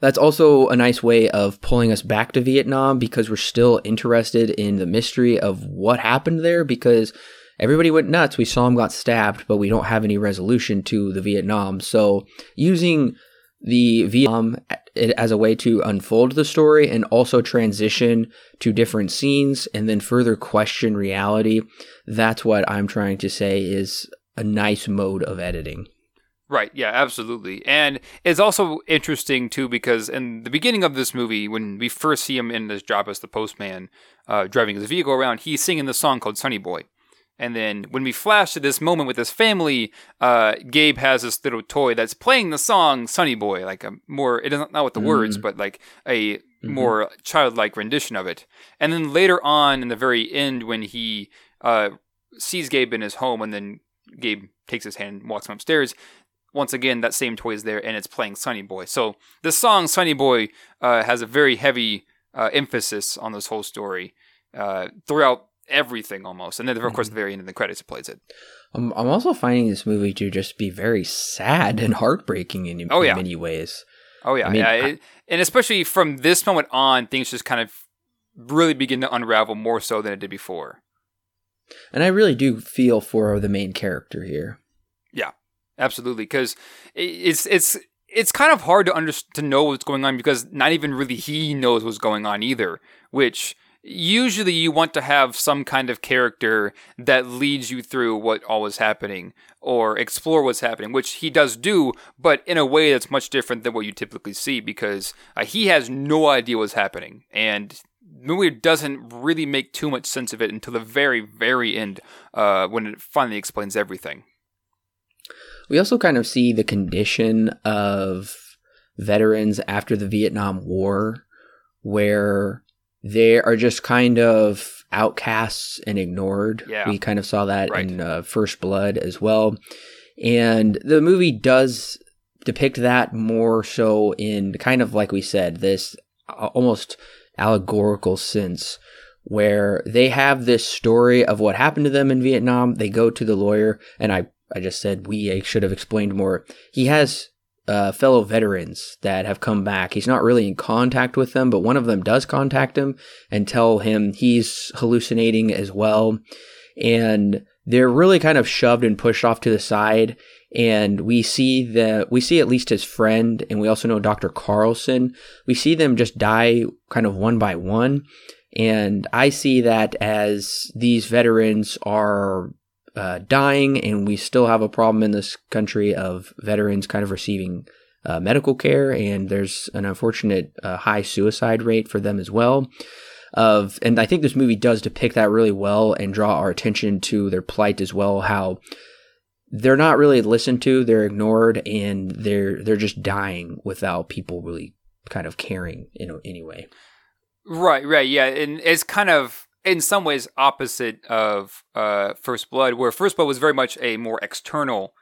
that's also a nice way of pulling us back to Vietnam because we're still interested in the mystery of what happened there because everybody went nuts. We saw him got stabbed, but we don't have any resolution to the Vietnam. So using the Vietnam as a way to unfold the story and also transition to different scenes and then further question reality. That's what I'm trying to say is a nice mode of editing. Right, yeah, absolutely. And it's also interesting too because in the beginning of this movie, when we first see him in this job as the postman, uh, driving his vehicle around, he's singing the song called Sonny Boy. And then when we flash to this moment with his family, uh, Gabe has this little toy that's playing the song "Sonny Boy," like a more it doesn't know what the mm. words, but like a mm-hmm. more childlike rendition of it. And then later on, in the very end, when he uh, sees Gabe in his home, and then Gabe takes his hand and walks him upstairs. Once again, that same toy is there, and it's playing Sonny Boy." So the song Sonny Boy" uh, has a very heavy uh, emphasis on this whole story uh, throughout everything almost. And then, of course, mm-hmm. the very end of the credits, it plays it. I'm, I'm also finding this movie to just be very sad and heartbreaking in, oh, yeah. many ways. Oh, yeah. I mean, yeah. I, it, and especially from this moment on, things just kind of really begin to unravel more so than it did before. And I really do feel for the main character here. Yeah, absolutely. Because it's it's it's kind of hard to under, to know what's going on because not even really he knows what's going on either. Which usually you want to have some kind of character that leads you through what all is happening or explore what's happening, which he does do, but in a way that's much different than what you typically see because uh, he has no idea what's happening. And movie doesn't really make too much sense of it until the very, very end uh, when it finally explains everything. We also kind of see the condition of veterans after the Vietnam War, where they are just kind of outcasts and ignored. Yeah. We kind of saw that right. in uh, First Blood as well. And the movie does depict that more so in kind of like we said, this almost allegorical sense where they have this story of what happened to them in Vietnam. They go to the lawyer, and I, I just said we should have explained more. He has uh, fellow veterans that have come back. He's not really in contact with them, but one of them does contact him and tell him he's hallucinating as well. And they're really kind of shoved and pushed off to the side. And we see that we see at least his friend, and we also know Dr. Carlson. We see them just die kind of one by one. And I see that as these veterans are uh, dying, and we still have a problem in this country of veterans kind of receiving uh, medical care, and there's an unfortunate uh, high suicide rate for them as well. Of and I think this movie does depict that really well and draw our attention to their plight as well. How they're not really listened to, they're ignored, and they're they're just dying without people really kind of caring in any way. Right, right, yeah, and it's kind of in some ways opposite of uh, First Blood, where First Blood was very much a more external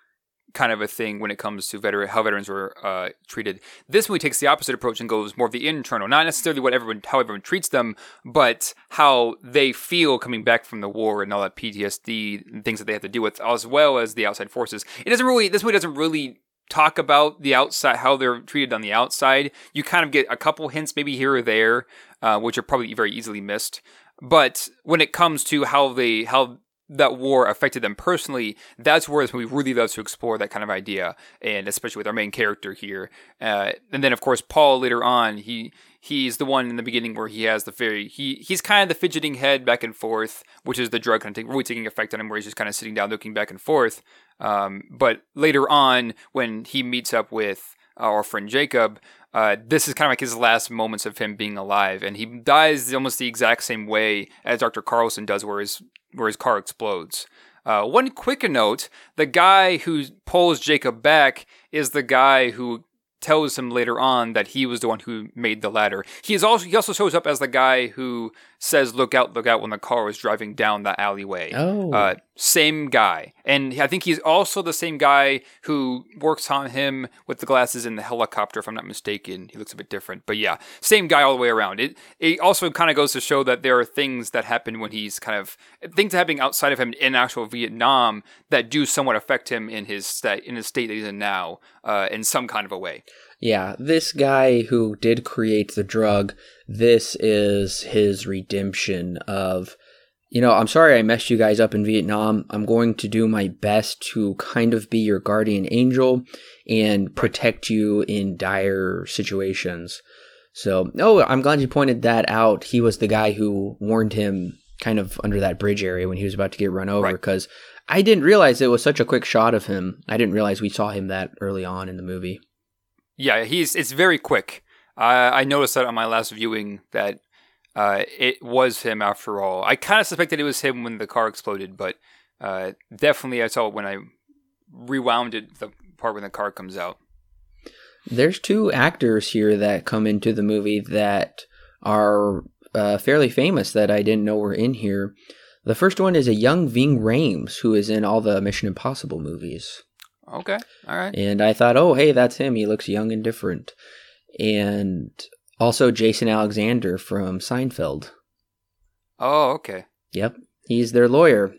kind of a thing when it comes to veteran how veterans were uh, treated. This movie takes the opposite approach and goes more of the internal, not necessarily what everyone how everyone treats them, but how they feel coming back from the war and all that PTSD and things that they have to deal with, as well as the outside forces. It doesn't really this movie doesn't really talk about the outside how they're treated on the outside. You kind of get a couple hints maybe here or there, uh, which are probably very easily missed. But when it comes to how they how that war affected them personally, that's where this movie really loves to explore that kind of idea, and especially with our main character here. Uh, and then, of course, Paul later on, he he's the one in the beginning where he has the very he he's kind of the fidgeting head back and forth, which is the drug kind of really taking effect on him, where he's just kind of sitting down, looking back and forth. Um, but later on, when he meets up with our friend Jacob, uh, this is kind of like his last moments of him being alive, and he dies almost the exact same way as Dr. Carlson does, where his where his car explodes. Uh, one quick note: the guy who pulls Jacob back is the guy who tells him later on that he was the one who made the ladder. He is also he also shows up as the guy who says "Look out, look out" when the car was driving down the alleyway. Oh, Uh, same guy, and I think he's also the same guy who works on him with the glasses in the helicopter. If I'm not mistaken, he looks a bit different, but yeah, same guy all the way around. It it also kind of goes to show that there are things that happen when he's kind of things happening outside of him in actual Vietnam that do somewhat affect him in his state in his state that he's in now, uh, in some kind of a way. Yeah, this guy who did create the drug, this is his redemption of, you know, I'm sorry I messed you guys up in Vietnam. I'm going to do my best to kind of be your guardian angel and protect you in dire situations. So, oh, I'm glad you pointed that out. He was the guy who warned him kind of under that bridge area when he was about to get run over Right. because I didn't realize it was such a quick shot of him. I didn't realize we saw him that early on in the movie. Yeah, he's it's very quick. Uh, I noticed that on my last viewing that uh, it was him after all. I kind of suspected it was him when the car exploded, but uh, definitely I saw it when I rewound it the part when the car comes out. There's two actors here that come into the movie that are uh, fairly famous that I didn't know were in here. The first one is a young Ving Rhames who is in all the Mission Impossible movies. Okay, all right. And I thought, oh, hey, that's him. He looks young and different. And also Jason Alexander from Seinfeld. Oh, okay. Yep, he's their lawyer.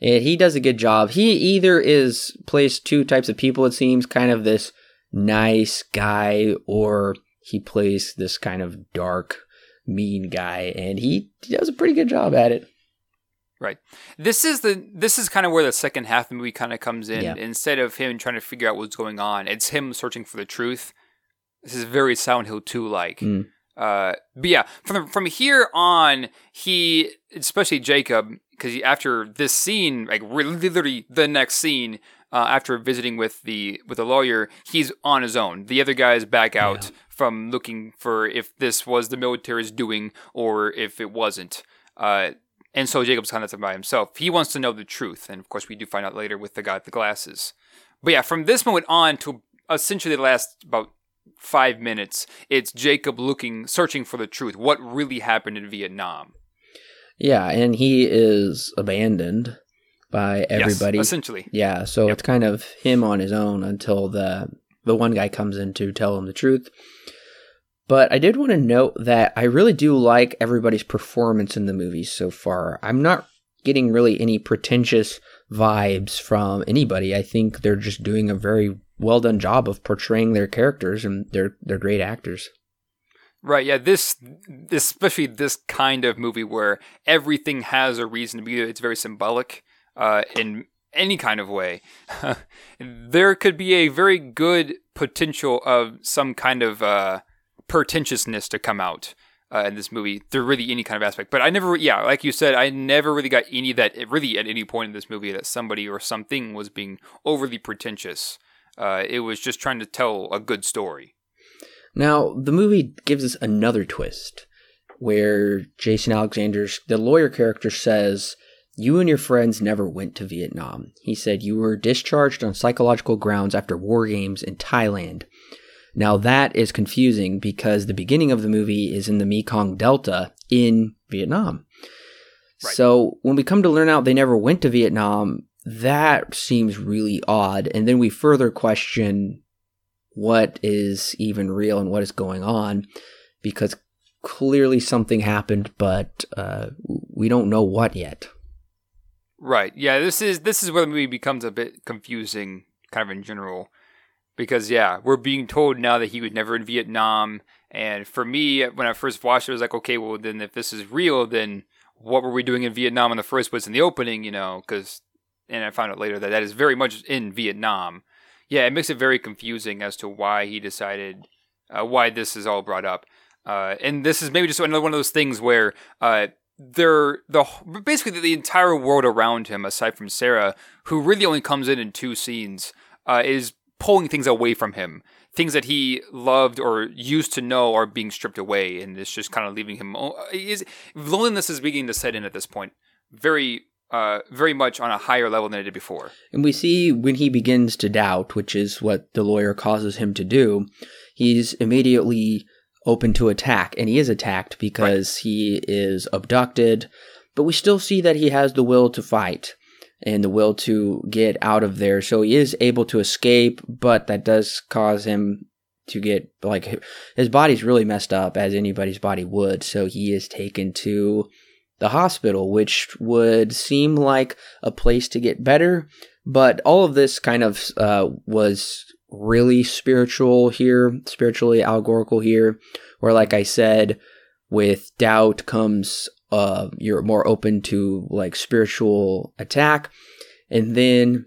And he does a good job. He either is plays two types of people, it seems, kind of this nice guy, or he plays this kind of dark, mean guy, and he does a pretty good job at it. Right. This is the this is kind of where the second half of the movie kind of comes in. Yeah. Instead of him trying to figure out what's going on, it's him searching for the truth. This is very Silent Hill 2 like. Mm. Uh, but yeah, from from here on, he especially Jacob, because after this scene, like literally the next scene, uh, after visiting with the with the lawyer, he's on his own. The other guys back out from looking for if this was the military's doing or if it wasn't. Uh, and so Jacob's kind of by himself. He wants to know the truth, and of course, we do find out later with the guy with the glasses. But yeah, from this moment on to essentially the last about five minutes, it's Jacob looking, searching for the truth. What really happened in Vietnam? Yeah, and he is abandoned by everybody. Yes, essentially. Yeah, so Yep. it's kind of him on his own until the the one guy comes in to tell him the truth. But I did want to note that I really do like everybody's performance in the movie so far. I'm not getting really any pretentious vibes from anybody. I think they're just doing a very well done job of portraying their characters and they're they're great actors. Right, yeah, this, especially this kind of movie where everything has a reason to be, it's very symbolic uh, in any kind of way. there could be a very good potential of some kind of uh, pretentiousness to come out uh, in this movie through really any kind of aspect. But I never, yeah, like you said, I never really got any that, really at any point in this movie that somebody or something was being overly pretentious. Uh, it was just trying to tell a good story. Now, the movie gives us another twist where Jason Alexander's the lawyer character says, "You and your friends never went to Vietnam." He said you were discharged on psychological grounds after war games in Thailand. Now that is confusing because the beginning of the movie is in the Mekong Delta in Vietnam. Right. So when we come to learn out they never went to Vietnam, that seems really odd. And then we further question what is even real and what is going on because clearly something happened, but uh, we don't know what yet. Right. Yeah, this is this is where the movie becomes a bit confusing kind of in general. Because yeah, we're being told now that he was never in Vietnam and for me when I first watched it I was like, okay, well then if this is real then what were we doing in Vietnam in the first place in the opening, you know, because, and I found out later that that is very much in Vietnam. Yeah, it makes it very confusing as to why he decided, uh, why this is all brought up. Uh, and this is maybe just another one of those things where uh, they're the basically the entire world around him, aside from Sarah, who really only comes in in two scenes, uh, is pulling things away from him. Things that he loved or used to know are being stripped away, and it's just kind of leaving him. Is loneliness is beginning to set in at this point, very, uh, very much on a higher level than it did before. And we see when he begins to doubt, which is what the lawyer causes him to do, he's immediately open to attack, and he is attacked because right. he is abducted. But we still see that he has the will to fight and the will to get out of there. So he is able to escape, but that does cause him to get like his body's really messed up as anybody's body would. So he is taken to the hospital, which would seem like a place to get better. But all of this kind of uh, was really spiritual here, spiritually allegorical here, where, like I said, with doubt comes uh, you're more open to like spiritual attack. And then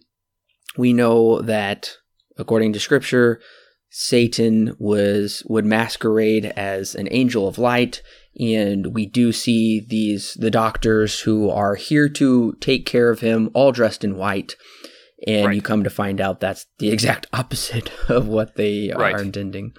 we know that according to scripture, Satan was would masquerade as an angel of light and we do see these the doctors who are here to take care of him all dressed in white and right. you come to find out that's the exact opposite of what they right. are intending.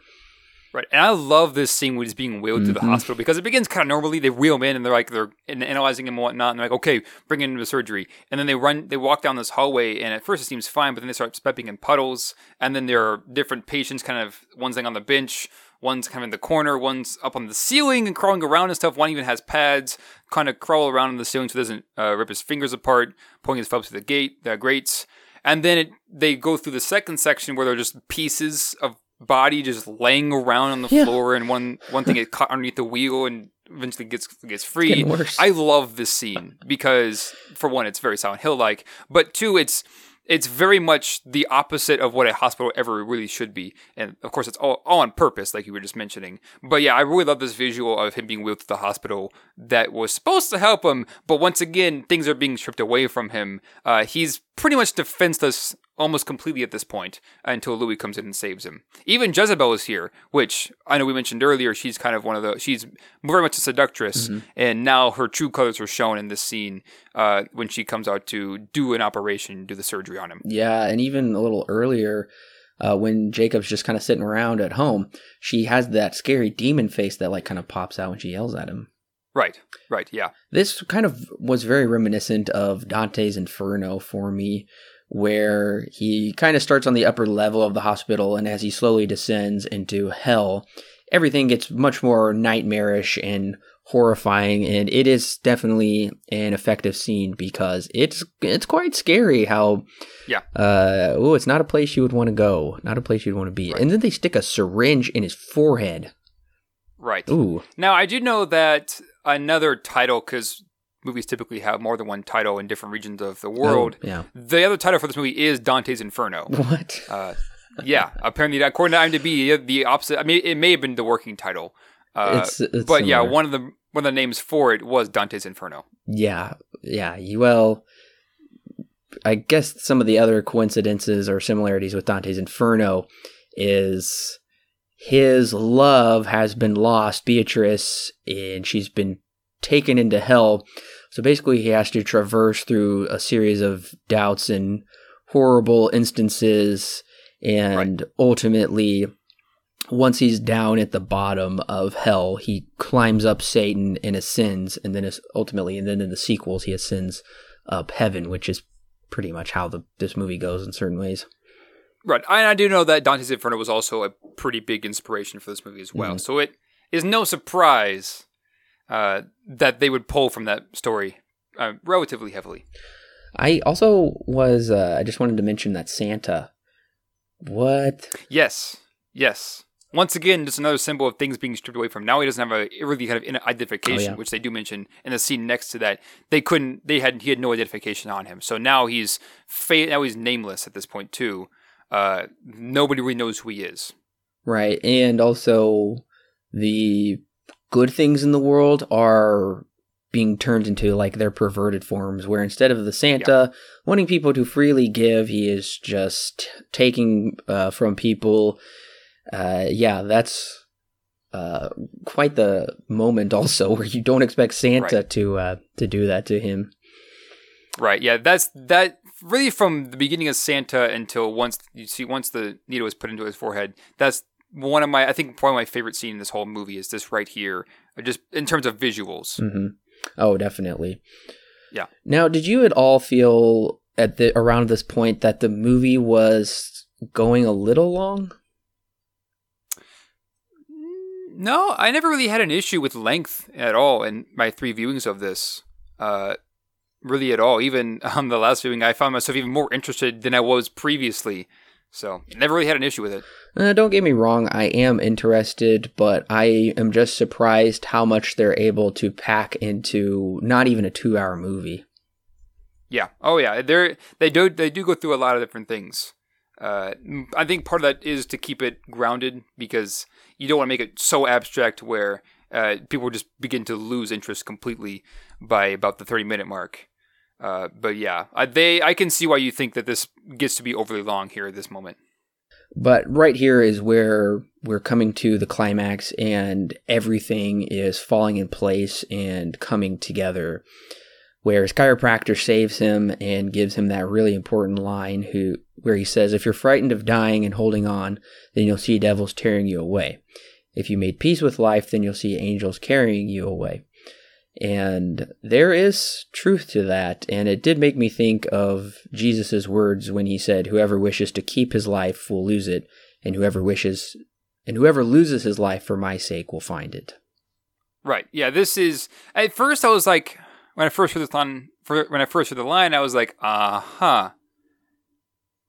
Right, and I love this scene when he's being wheeled mm-hmm. to the mm-hmm. hospital because it begins kind of normally. They wheel him in, and they're like they're analyzing him and whatnot, and they're like, "Okay, bring him into surgery." And then they run, they walk down this hallway, and at first it seems fine, but then they start stepping in puddles, and then there are different patients, kind of one's laying on the bench, one's kind of in the corner, one's up on the ceiling and crawling around and stuff. One even has pads, kind of crawl around on the ceiling so it doesn't uh, rip his fingers apart, pulling his fubs to the gate, the grates. And then it, they go through the second section where they're just pieces of body just laying around on the yeah. floor, and one one thing gets caught underneath the wheel and eventually gets gets free. I love this scene because for one, it's very Silent Hill like, but two, it's it's very much the opposite of what a hospital ever really should be. And of course, it's all, all on purpose, like you were just mentioning. But yeah, I really love this visual of him being wheeled to the hospital that was supposed to help him. But once again, things are being stripped away from him. Uh, he's pretty much defenseless almost completely at this point until Louis comes in and saves him. Even Jezebel is here, which I know we mentioned earlier. She's kind of one of the she's very much a seductress, mm-hmm. and now her true colors are shown in this scene uh, when she comes out to do an operation, do the surgery on him. Yeah, and even a little earlier. Uh, when Jacob's just kind of sitting around at home, she has that scary demon face that like kind of pops out when she yells at him. Right, right, yeah. This kind of was very reminiscent of Dante's Inferno for me, where he kind of starts on the upper level of the hospital, and as he slowly descends into hell, everything gets much more nightmarish and horrifying and it is definitely an effective scene because it's it's quite scary how yeah. uh oh it's not a place you would want to go not a place you'd want to be. Right. and then they stick a syringe in his forehead. Right. Ooh. Now i do know that another title because movies typically have more than one title in different regions of the world. Oh, yeah. The other title for this movie is Dante's Inferno. What? Uh, yeah. Apparently, according to IMDb, the opposite. I mean, it may have been the working title. Uh, it's, it's but similar. yeah, one of the one of the names for it was Dante's Inferno. Yeah, yeah. Well, I guess some of the other coincidences or similarities with Dante's Inferno is his love has been lost, Beatrice, and she's been taken into hell so basically, he has to traverse through a series of doubts and horrible instances, and right. ultimately, once he's down at the bottom of hell, he climbs up Satan and ascends, and then ultimately, and then in the sequels, he ascends up heaven, which is pretty much how the this movie goes in certain ways. Right, and I do know that Dante's Inferno was also a pretty big inspiration for this movie as well. Mm-hmm. So it is no surprise uh, that they would pull from that story uh, relatively heavily. I also was. Uh, I just wanted to mention that Santa. What? Yes. Yes. Once again, just another symbol of things being stripped away from. Now he doesn't have a really kind of identification, oh, yeah. which they do mention in the scene next to that. They couldn't. They had. He had no identification on him. So now he's fa- now he's nameless at this point too. Uh, nobody really knows who he is. Right, and also the good things in the world are being turned into like their perverted forms where instead of the santa yeah. wanting people to freely give he is just taking uh, from people uh, yeah that's uh, quite the moment also where you don't expect santa right. to uh, to do that to him right yeah that's that really from the beginning of santa until once you see once the needle is put into his forehead that's one of my i think one of my favorite scenes in this whole movie is this right here just in terms of visuals mm-hmm. Oh, definitely. Yeah. Now, did you at all feel at the around this point that the movie was going a little long? No, I never really had an issue with length at all in my three viewings of this. Uh, really at all. Even on the last viewing, I found myself even more interested than I was previously. So, never really had an issue with it. Uh, don't get me wrong, I am interested, but I am just surprised how much they're able to pack into not even a two hour movie. Yeah. Oh yeah. They're they do they do go through a lot of different things. Uh, I think part of that is to keep it grounded because you don't want to make it so abstract where uh, people just begin to lose interest completely by about the 30 minute mark. Uh, but yeah, I, they I can see why you think that this gets to be overly long here at this moment. But right here is where we're coming to the climax, and everything is falling in place and coming together. Where his chiropractor saves him and gives him that really important line, who where he says, "If you're frightened of dying and holding on, then you'll see devils tearing you away. If you made peace with life, then you'll see angels carrying you away." And there is truth to that. And it did make me think of Jesus' words when he said, Whoever wishes to keep his life will lose it, and whoever wishes and whoever loses his life for my sake will find it. Right. Yeah, this is at first I was like when I first heard the line when I first heard the line, I was like, uh huh.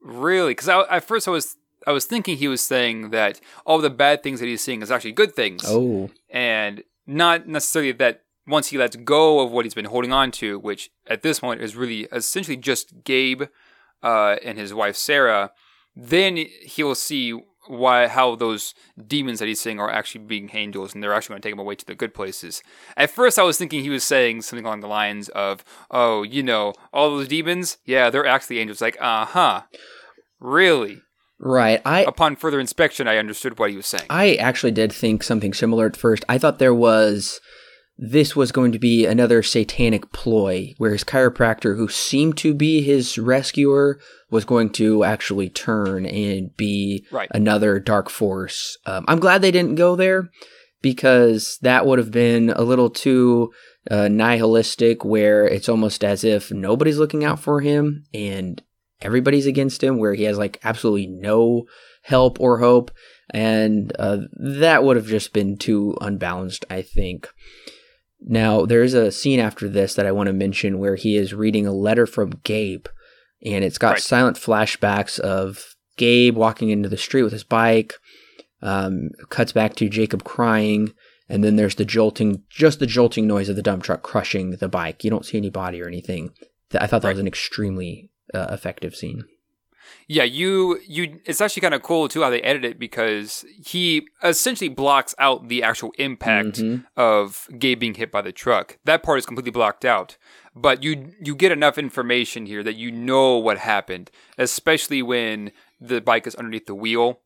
Really? Because at first I was I was thinking he was saying that all the bad things that he's seeing is actually good things. Oh. And not necessarily that once he lets go of what he's been holding on to, which at this point is really essentially just Gabe uh, and his wife Sarah, then he'll see why how those demons that he's seeing are actually being angels and they're actually going to take him away to the good places. At first, I was thinking he was saying something along the lines of, "Oh, you know, all those demons, yeah, they're actually angels." Like, uh huh, really. Right. I upon further inspection, I understood what he was saying. I actually did think something similar at first. I thought there was this was going to be another satanic ploy where his chiropractor, who seemed to be his rescuer, was going to actually turn and be right. another dark force. Um, I'm glad they didn't go there because that would have been a little too uh, nihilistic, where it's almost as if nobody's looking out for him and everybody's against him, where he has like absolutely no help or hope. And uh, that would have just been too unbalanced, I think. Now, there's a scene after this that I want to mention where he is reading a letter from Gabe, and it's got right. silent flashbacks of Gabe walking into the street with his bike. Um, cuts back to Jacob crying, and then there's the jolting, just the jolting noise of the dump truck crushing the bike. You don't see any body or anything. I thought that right. was an extremely uh, effective scene. Yeah, you you it's actually kind of cool too how they edit it because he essentially blocks out the actual impact mm-hmm. of Gabe being hit by the truck. That part is completely blocked out. But you you get enough information here that you know what happened, especially when the bike is underneath the wheel.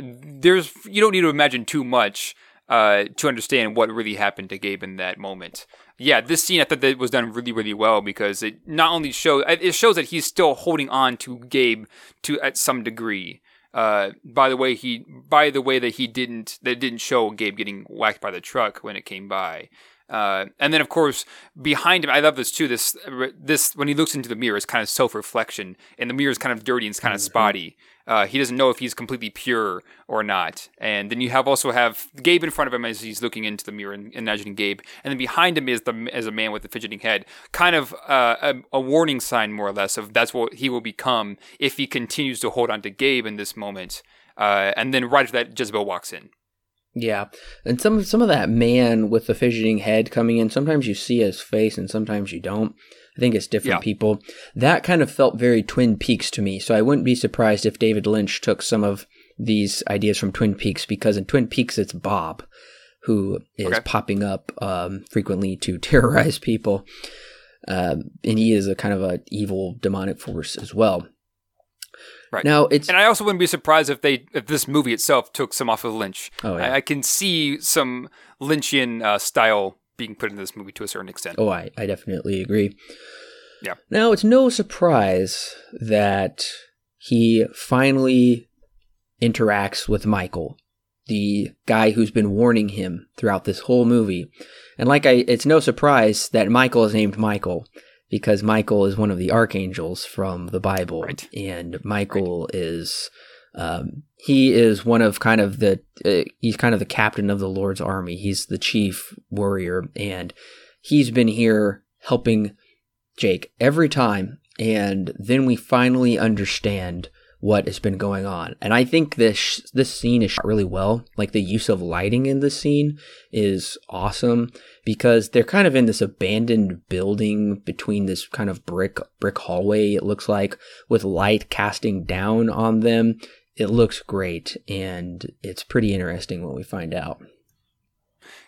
There's you don't need to imagine too much uh, to understand what really happened to Gabe in that moment yeah, this scene I thought that was done really, really well because it not only shows it shows that he's still holding on to Gabe to at some degree. Uh, by the way, he by the way that he didn't that didn't show Gabe getting whacked by the truck when it came by. Uh, and then, of course, behind him, I love this too. This this when he looks into the mirror, it's kind of self reflection, and the mirror is kind of dirty and it's kind of mm-hmm. spotty. Uh, he doesn't know if he's completely pure or not. And then you have also have Gabe in front of him as he's looking into the mirror and imagining Gabe, and then behind him is the as a man with the fidgeting head, kind of uh, a, a, warning sign more or less of that's what he will become if he continues to hold on to Gabe in this moment. Uh, and then right after that, Jezebel walks in. Yeah, and some some of that man with the fidgeting head coming in. Sometimes you see his face, and sometimes you don't. I think it's different yeah. people. That kind of felt very Twin Peaks to me. So I wouldn't be surprised if David Lynch took some of these ideas from Twin Peaks because in Twin Peaks it's Bob who is Okay. popping up um, frequently to terrorize people. Um, and he is a kind of a evil demonic force as well. Right. Now it's And I also wouldn't be surprised if they if this movie itself took some off of Lynch. Oh, yeah. I, I can see some Lynchian uh, style being put into this movie to a certain extent. Oh, I, I definitely agree. Yeah. Now, it's no surprise that he finally interacts with Michael, the guy who's been warning him throughout this whole movie. And like I, it's no surprise that Michael is named Michael because Michael is one of the archangels from the Bible, Right. and Michael is. Um, he is one of kind of the uh, he's kind of the captain of the Lord's army. He's the chief warrior, and he's been here helping Jake every time. And then we finally understand what has been going on. And I think this this scene is shot really well. Like the use of lighting in this scene is awesome because they're kind of in this abandoned building between this kind of brick brick hallway. It looks like with light casting down on them. It looks great, and it's pretty interesting when we find out.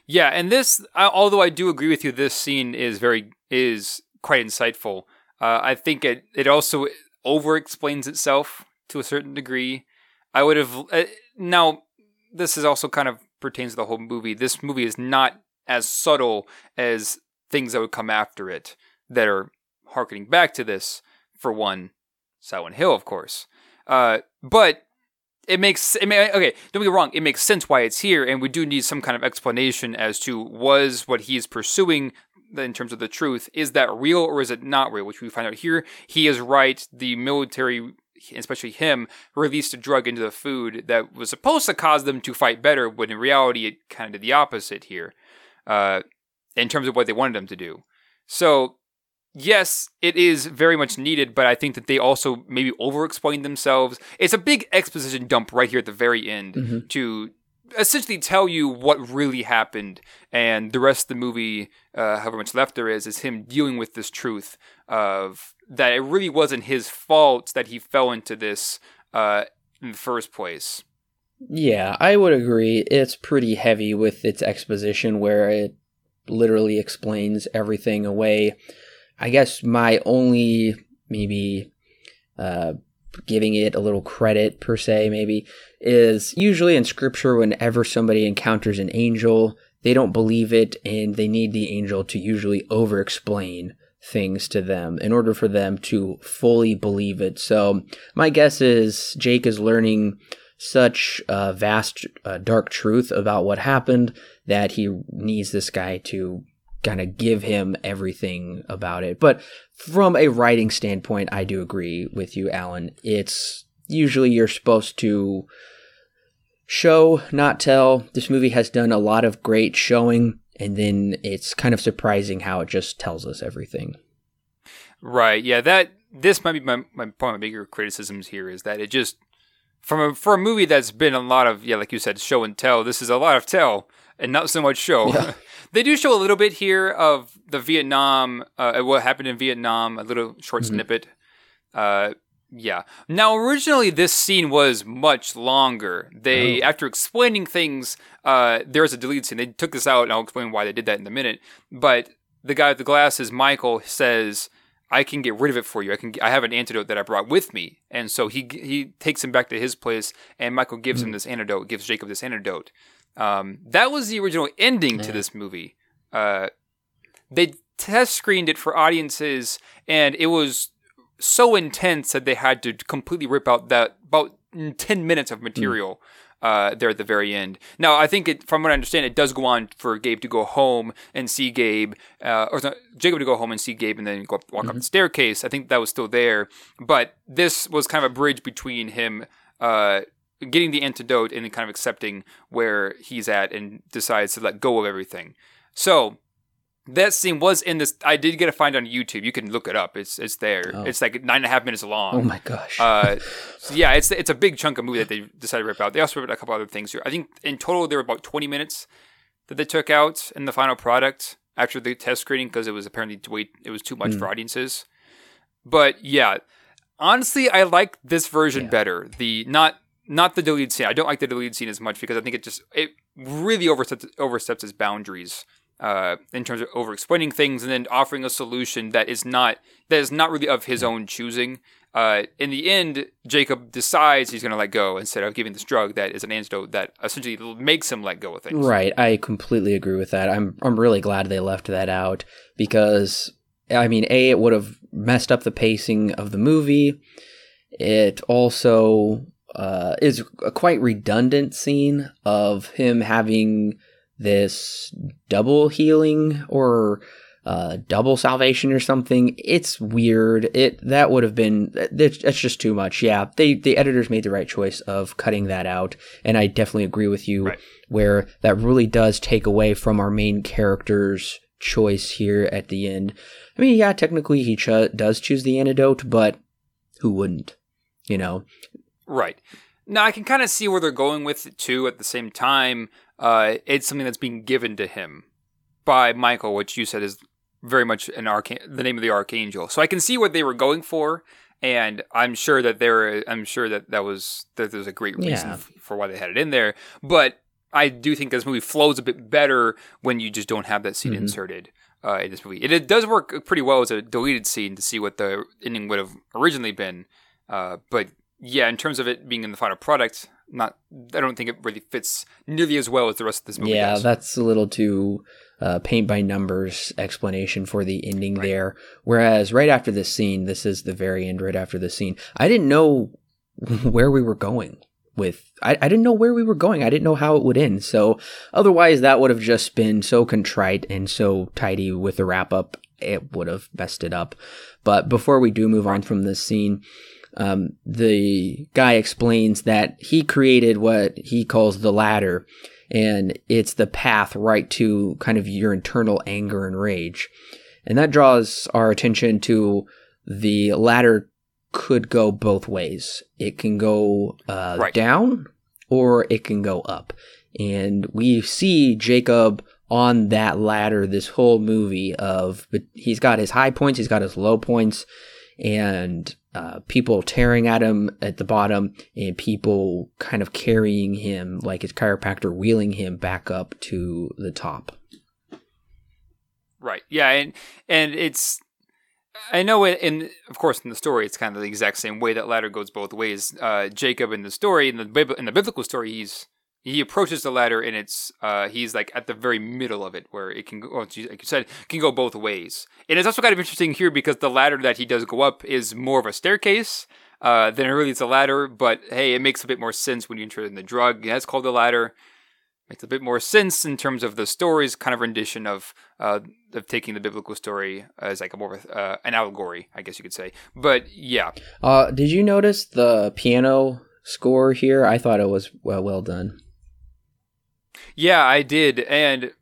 Yeah, and this, although I do agree with you, this scene is very is quite insightful. Uh, I think it it also over explains itself to a certain degree. I would have uh, now. This is also kind of pertains to the whole movie. This movie is not as subtle as things that would come after it that are harkening back to this. For one, Silent Hill, of course, uh, but it makes it mean, okay don't get wrong it makes sense why it's here and we do need some kind of explanation as to was what he is pursuing in terms of the truth is that real or is it not real which we find out here he is right the military especially him released a drug into the food that was supposed to cause them to fight better when in reality it kind of did the opposite here uh, in terms of what they wanted them to do so yes, it is very much needed, but I think that they also maybe over explain themselves. It's a big exposition dump right here at the very end Mhm. to essentially tell you what really happened, and the rest of the movie, uh, however much left there is, is him dealing with this truth of that it really wasn't his fault that he fell into this uh, in the first place. Yeah, I would agree. It's pretty heavy with its exposition where it literally explains everything away. I guess my only maybe uh, giving it a little credit per se maybe is usually in scripture whenever somebody encounters an angel, they don't believe it and they need the angel to usually over explain things to them in order for them to fully believe it. So my guess is Jake is learning such a vast, uh, dark truth about what happened that he needs this guy to kind of give him everything about it. But from a writing standpoint, I do agree with you, Alan. It's usually you're supposed to show, not tell. This movie has done a lot of great showing, and then it's kind of surprising how it just tells us everything. Right. Yeah. That this might be my my point. My bigger criticisms here is that it just from a for a movie that's been a lot of yeah, like you said, show and tell. This is a lot of tell and not so much show. Yeah. they do show a little bit here of the Vietnam, uh, what happened in Vietnam, a little short Mhm. snippet. Uh, yeah. Now, originally, this scene was much longer. They, Oh. after explaining things, uh, there's a deleted scene. They took this out, and I'll explain why they did that in a minute. But the guy with the glasses, Michael, says, "I can get rid of it for you. I can. I have an antidote that I brought with me." And so he he takes him back to his place, and Michael gives him this antidote. Gives Jacob this antidote. Um, that was the original ending to this movie. Uh, they test screened it for audiences, and it was so intense that they had to completely rip out that about 10 minutes of material uh, there at the very end. Now, I think it, from what I understand, it does go on for Gabe to go home and see Gabe, uh, or no, Jacob to go home and see Gabe and then go up, walk up the staircase. I think that was still there. But this was kind of a bridge between him uh, getting the antidote and kind of accepting where he's at and decides to let go of everything. So that scene was in this. I did get a find on YouTube. You can look it up. It's it's there. Oh. It's like nine and a half minutes long. Oh my gosh. Uh, so yeah, it's it's a big chunk of movie that they decided to rip out. They also ripped out a couple other things here. I think in total there were about twenty minutes that they took out in the final product after the test screening because it was apparently too wait it was too much Mm. for audiences. But yeah, honestly, I like this version Yeah. better. The not not the deleted scene. I don't like the deleted scene as much because I think it just it really oversteps oversteps its boundaries uh, in terms of over explaining things and then offering a solution that is not that is not really of his own choosing. Uh, in the end, Jacob decides he's going to let go instead of giving this drug that is an antidote that essentially makes him let go of things. Right, I completely agree with that. I'm I'm really glad they left that out because I mean, a it would have messed up the pacing of the movie. It also uh, is a quite redundant scene of him having this double healing or uh, double salvation or something. It's weird. It that would have been that's just too much. Yeah, they the editors made the right choice of cutting that out, and I definitely agree with you right. where that really does take away from our main character's choice here at the end. I mean, yeah, technically he ch- does choose the antidote, but who wouldn't? You know, right. Now I can kind of see where they're going with it too. At the same time, uh, it's something that's being given to him by Michael, which you said is very much an arch- the name of the archangel. So I can see what they were going for, and I'm sure that there, I'm sure that that was that there's a great reason yeah. f- for why they had it in there. But I do think this movie flows a bit better when you just don't have that scene mm-hmm. inserted. Uh, in this movie, it, it, does work pretty well as a deleted scene to see what the ending would have originally been. Uh, but yeah, in terms of it being in the final product, not I don't think it really fits nearly as well as the rest of this movie. Yeah, does. that's a little too uh, paint by numbers explanation for the ending right. there. Whereas right after this scene, this is the very end. Right after the scene, I didn't know where we were going with. I, I didn't know where we were going. I didn't know how it would end. So otherwise, that would have just been so contrite and so tidy with the wrap up. It would have messed it up. But before we do move on from this scene um, the guy explains that he created what he calls the ladder, and it's the path right to kind of your internal anger and rage. And that draws our attention to the ladder could go both ways. It can go uh, right. down or it can go up. And we see Jacob on that ladder this whole movie of But he's got his high points, he's got his low points, and uh, people tearing at him at the bottom and people kind of carrying him like his chiropractor wheeling him back up to the top. Right. Yeah and and it's i know it in of course in the story it's kind of the exact same way that ladder goes both ways. Uh, jacob in the story in the in the biblical story he's he approaches the ladder and it's uh, he's like at the very middle of it where it can go like you said can go both ways. And it's also kind of interesting here because the ladder that he does go up is more of a staircase uh, than it really is a ladder but hey it makes a bit more sense when you enter in the drug. That's called the ladder. Makes a bit more sense in terms of the story's kind of rendition of uh, of taking the biblical story as like a more uh, an allegory i guess you could say. But yeah. Uh, did you notice the piano score here? I thought it was well, well done yeah, I did, and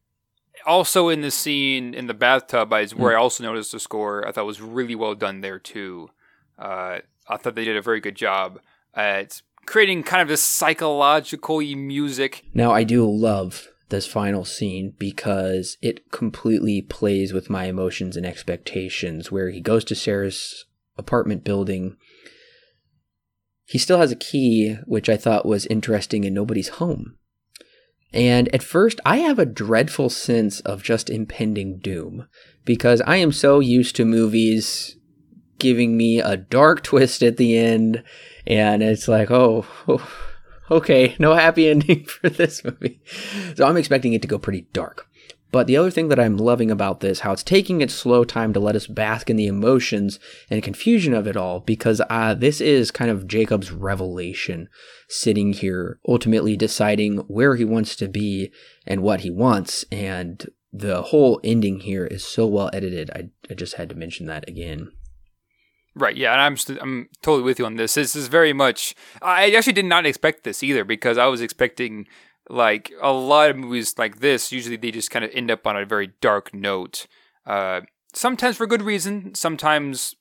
also in the scene in the bathtub, is where mm. I also noticed the score. I thought was really well done there too. Uh, I thought they did a very good job at creating kind of this psychological music. Now, I do love this final scene because it completely plays with my emotions and expectations. Where he goes to Sarah's apartment building. He still has a key, which I thought was interesting, and nobody's home. And at first, I have a dreadful sense of just impending doom because I am so used to movies giving me a dark twist at the end, and it's like, oh, oh okay, no happy ending for this movie. So I'm expecting it to go pretty dark. But the other thing that I'm loving about this, how it's taking its slow time to let us bask in the emotions and confusion of it all, because uh, this is kind of Jacob's revelation, sitting here, ultimately deciding where he wants to be and what he wants. And the whole ending here is so well edited. I, I just had to mention that again. Right. Yeah, and I'm st- I'm totally with you on this. This is very much. I actually did not expect this either because I was expecting like a lot of movies like this, usually they just kind of end up on a very dark note. Uh, sometimes for good reason, sometimes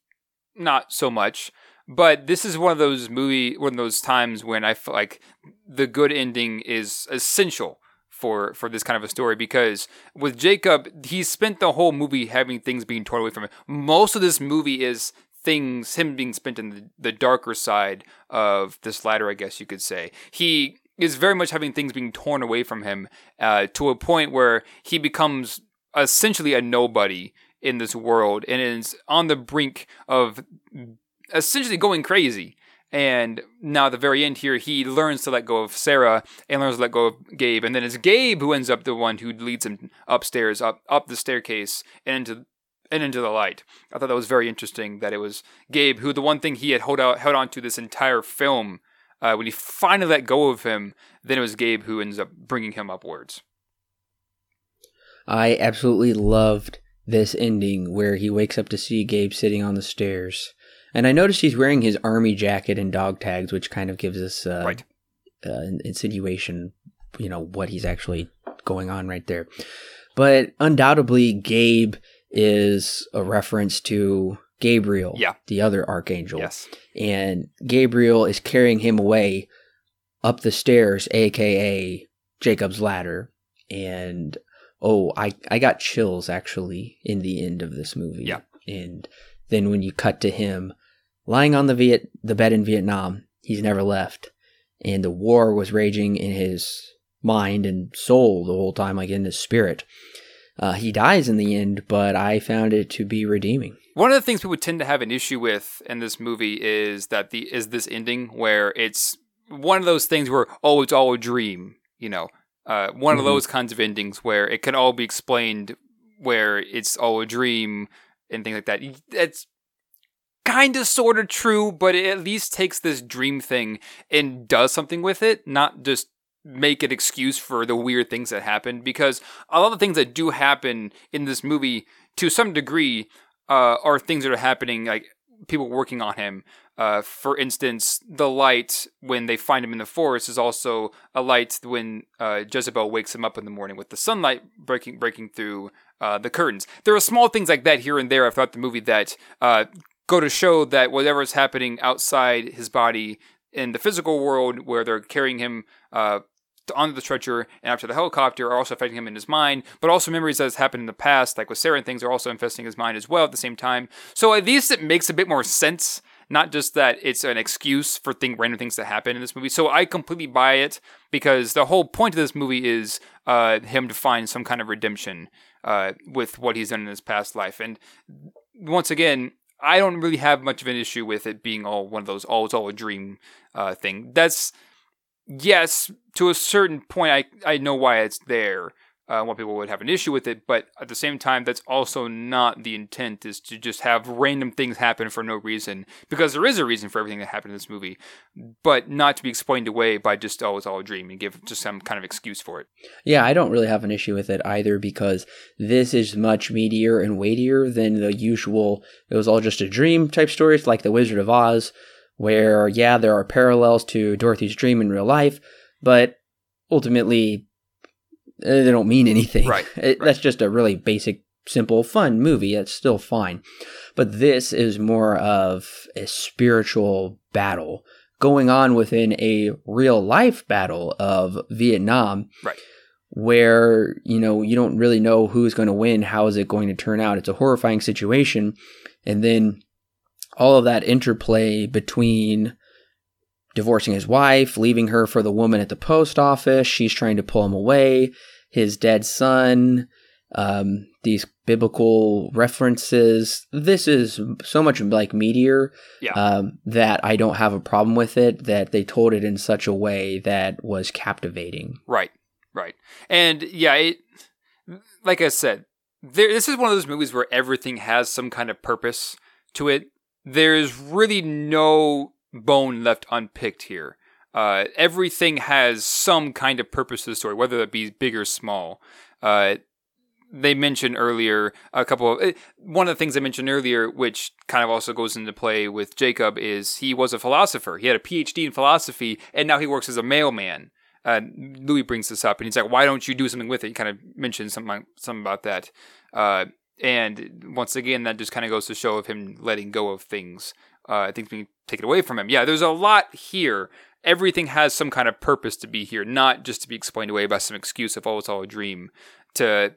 not so much. But this is one of those movie, one of those times when I feel like the good ending is essential for for this kind of a story because with Jacob, he spent the whole movie having things being torn away from him. Most of this movie is things, him being spent in the, the darker side of this ladder, I guess you could say. He is very much having things being torn away from him uh, to a point where he becomes essentially a nobody in this world and is on the brink of essentially going crazy. And now, at the very end here, he learns to let go of Sarah and learns to let go of Gabe. And then it's Gabe who ends up the one who leads him upstairs, up up the staircase, and into and into the light. I thought that was very interesting that it was Gabe who the one thing he had held out held on to this entire film. Uh, when he finally let go of him, then it was Gabe who ends up bringing him upwards. I absolutely loved this ending where he wakes up to see Gabe sitting on the stairs. And I noticed he's wearing his army jacket and dog tags, which kind of gives us uh, right. uh, insinuation, you know, what he's actually going on right there. But undoubtedly, Gabe is a reference to Gabriel, yeah. the other archangel. Yes. And Gabriel is carrying him away up the stairs, aka Jacob's ladder. And oh, I, I got chills actually in the end of this movie. Yeah. And then when you cut to him lying on the Viet the bed in Vietnam, he's never left. And the war was raging in his mind and soul the whole time, like in his spirit. Uh, he dies in the end, but I found it to be redeeming. One of the things people tend to have an issue with in this movie is that the is this ending where it's one of those things where oh it's all a dream, you know, uh, one mm-hmm. of those kinds of endings where it can all be explained where it's all a dream and things like that. That's kind of sort of true, but it at least takes this dream thing and does something with it, not just make an excuse for the weird things that happen because a lot of the things that do happen in this movie to some degree uh, are things that are happening like people working on him. Uh, for instance the light when they find him in the forest is also a light when uh, jezebel wakes him up in the morning with the sunlight breaking breaking through uh, the curtains. There are small things like that here and there throughout the movie that uh, go to show that whatever is happening outside his body in the physical world where they're carrying him uh, onto the stretcher and after the helicopter are also affecting him in his mind, but also memories that has happened in the past, like with Sarah and things, are also infesting his mind as well at the same time. So at least it makes a bit more sense, not just that it's an excuse for thing, random things to happen in this movie. So I completely buy it because the whole point of this movie is uh, him to find some kind of redemption uh, with what he's done in his past life. And once again, I don't really have much of an issue with it being all one of those all it's all a dream uh, thing. That's yes, to a certain point, I I know why it's there. Uh, why people would have an issue with it, but at the same time, that's also not the intent. Is to just have random things happen for no reason, because there is a reason for everything that happened in this movie, but not to be explained away by just oh, it's all a dream and give just some kind of excuse for it. Yeah, I don't really have an issue with it either because this is much meatier and weightier than the usual. It was all just a dream type stories like The Wizard of Oz where, yeah, there are parallels to Dorothy's dream in real life, but ultimately eh, they don't mean anything. Right, it, right. That's just a really basic, simple, fun movie. It's still fine. But this is more of a spiritual battle going on within a real life battle of Vietnam. Right. Where, you know, you don't really know who's going to win, how is it going to turn out. It's a horrifying situation. And then all of that interplay between divorcing his wife, leaving her for the woman at the post office, she's trying to pull him away, his dead son, um, these biblical references. This is so much like Meteor yeah. um, that I don't have a problem with it, that they told it in such a way that was captivating. Right, right. And yeah, it, like I said, there, this is one of those movies where everything has some kind of purpose to it there's really no bone left unpicked here. Uh, everything has some kind of purpose to the story, whether it be big or small. Uh, they mentioned earlier a couple of eh, one of the things I mentioned earlier, which kind of also goes into play with Jacob, is he was a philosopher. He had a PhD in philosophy, and now he works as a mailman. Uh, Louis brings this up, and he's like, "Why don't you do something with it?" He kind of mentioned something something about that. And once again, that just kind of goes to show of him letting go of things. Uh, things being taken away from him. Yeah, there's a lot here. Everything has some kind of purpose to be here, not just to be explained away by some excuse of oh, it's all a dream. To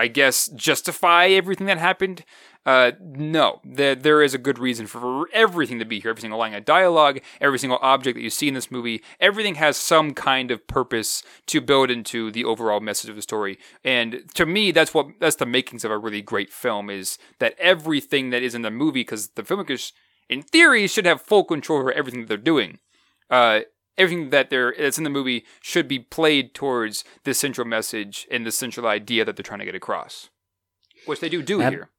I guess, justify everything that happened. Uh, no, there, there is a good reason for everything to be here. Every single line of dialogue, every single object that you see in this movie, everything has some kind of purpose to build into the overall message of the story. And to me, that's what that's the makings of a really great film is that everything that is in the movie, because the filmmakers, in theory, should have full control over everything that they're doing. Uh, everything that they're that's in the movie should be played towards the central message and the central idea that they're trying to get across, which they do do Ab- here.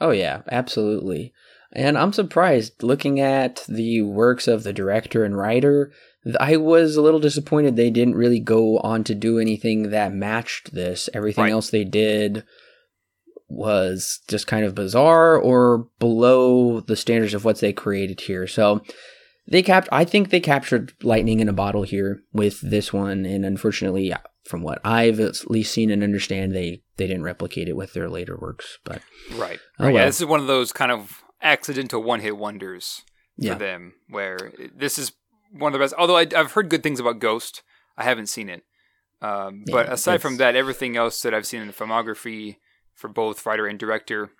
Oh yeah, absolutely. And I'm surprised looking at the works of the director and writer. I was a little disappointed they didn't really go on to do anything that matched this. Everything right. else they did was just kind of bizarre or below the standards of what they created here. So they capped I think they captured lightning in a bottle here with this one and unfortunately from what I've at least seen and understand, they they didn't replicate it with their later works. But right, oh, right. Well. Yeah, this is one of those kind of accidental one hit wonders for yeah. them, where this is one of the best. Although I, have heard good things about Ghost, I haven't seen it. Um, yeah, but aside from that, everything else that I've seen in the filmography for both writer and director,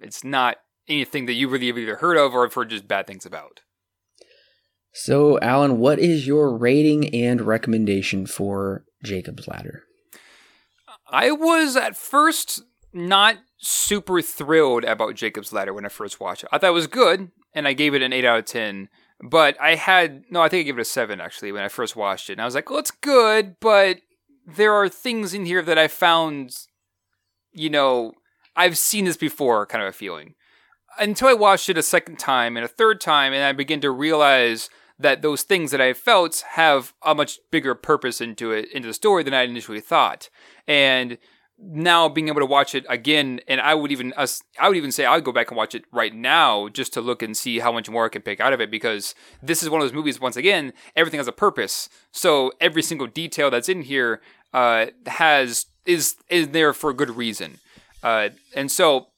it's not anything that you really have either heard of or have heard just bad things about. So, Alan, what is your rating and recommendation for Jacob's Ladder? I was at first not super thrilled about Jacob's Ladder when I first watched it. I thought it was good, and I gave it an 8 out of 10. But I had, no, I think I gave it a 7 actually when I first watched it. And I was like, well, it's good, but there are things in here that I found, you know, I've seen this before kind of a feeling. Until I watched it a second time and a third time, and I begin to realize that those things that I felt have a much bigger purpose into it into the story than I initially thought. And now being able to watch it again, and I would even I would even say I would go back and watch it right now just to look and see how much more I can pick out of it because this is one of those movies. Once again, everything has a purpose, so every single detail that's in here uh, has is is there for a good reason, uh, and so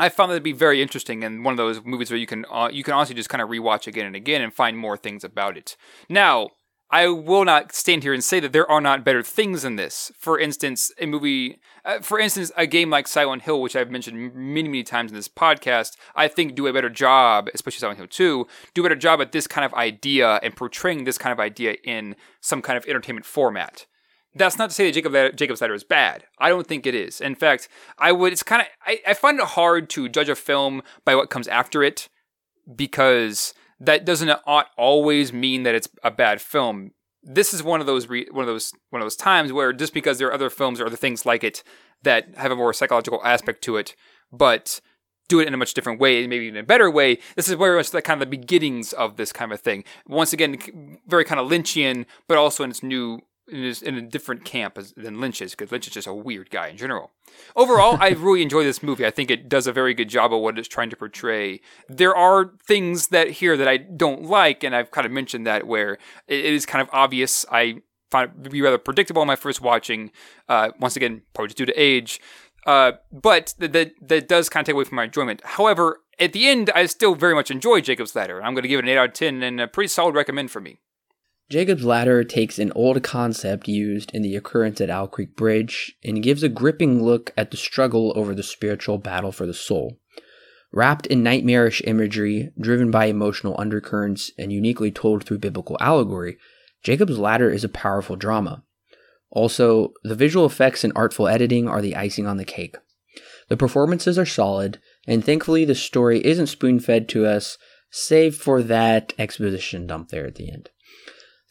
I found that to be very interesting and one of those movies where you can uh, you can honestly just kind of rewatch again and again and find more things about it. Now, I will not stand here and say that there are not better things in this. For instance, a movie, uh, for instance, a game like Silent Hill, which I've mentioned many, many times in this podcast, I think do a better job, especially Silent Hill 2, do a better job at this kind of idea and portraying this kind of idea in some kind of entertainment format. That's not to say that Jacob Jacob's Ladder is bad. I don't think it is. In fact, I would. It's kind of. I, I find it hard to judge a film by what comes after it because that doesn't ought always mean that it's a bad film. This is one of those re, one of those one of those times where just because there are other films or other things like it that have a more psychological aspect to it, but do it in a much different way, and maybe even a better way. This is very much the kind of the beginnings of this kind of thing. Once again, very kind of Lynchian, but also in its new is in a different camp as, than Lynch is, because Lynch is just a weird guy in general. Overall, I really enjoy this movie. I think it does a very good job of what it's trying to portray. There are things that here that I don't like, and I've kind of mentioned that where it is kind of obvious. I found it to be rather predictable on my first watching. Uh, once again, probably just due to age. Uh, but that, that, that does kind of take away from my enjoyment. However, at the end, I still very much enjoy Jacob's Ladder. I'm going to give it an 8 out of 10 and a pretty solid recommend for me. Jacob's Ladder takes an old concept used in the occurrence at Owl Creek Bridge and gives a gripping look at the struggle over the spiritual battle for the soul. Wrapped in nightmarish imagery, driven by emotional undercurrents, and uniquely told through biblical allegory, Jacob's Ladder is a powerful drama. Also, the visual effects and artful editing are the icing on the cake. The performances are solid, and thankfully the story isn't spoon fed to us, save for that exposition dump there at the end.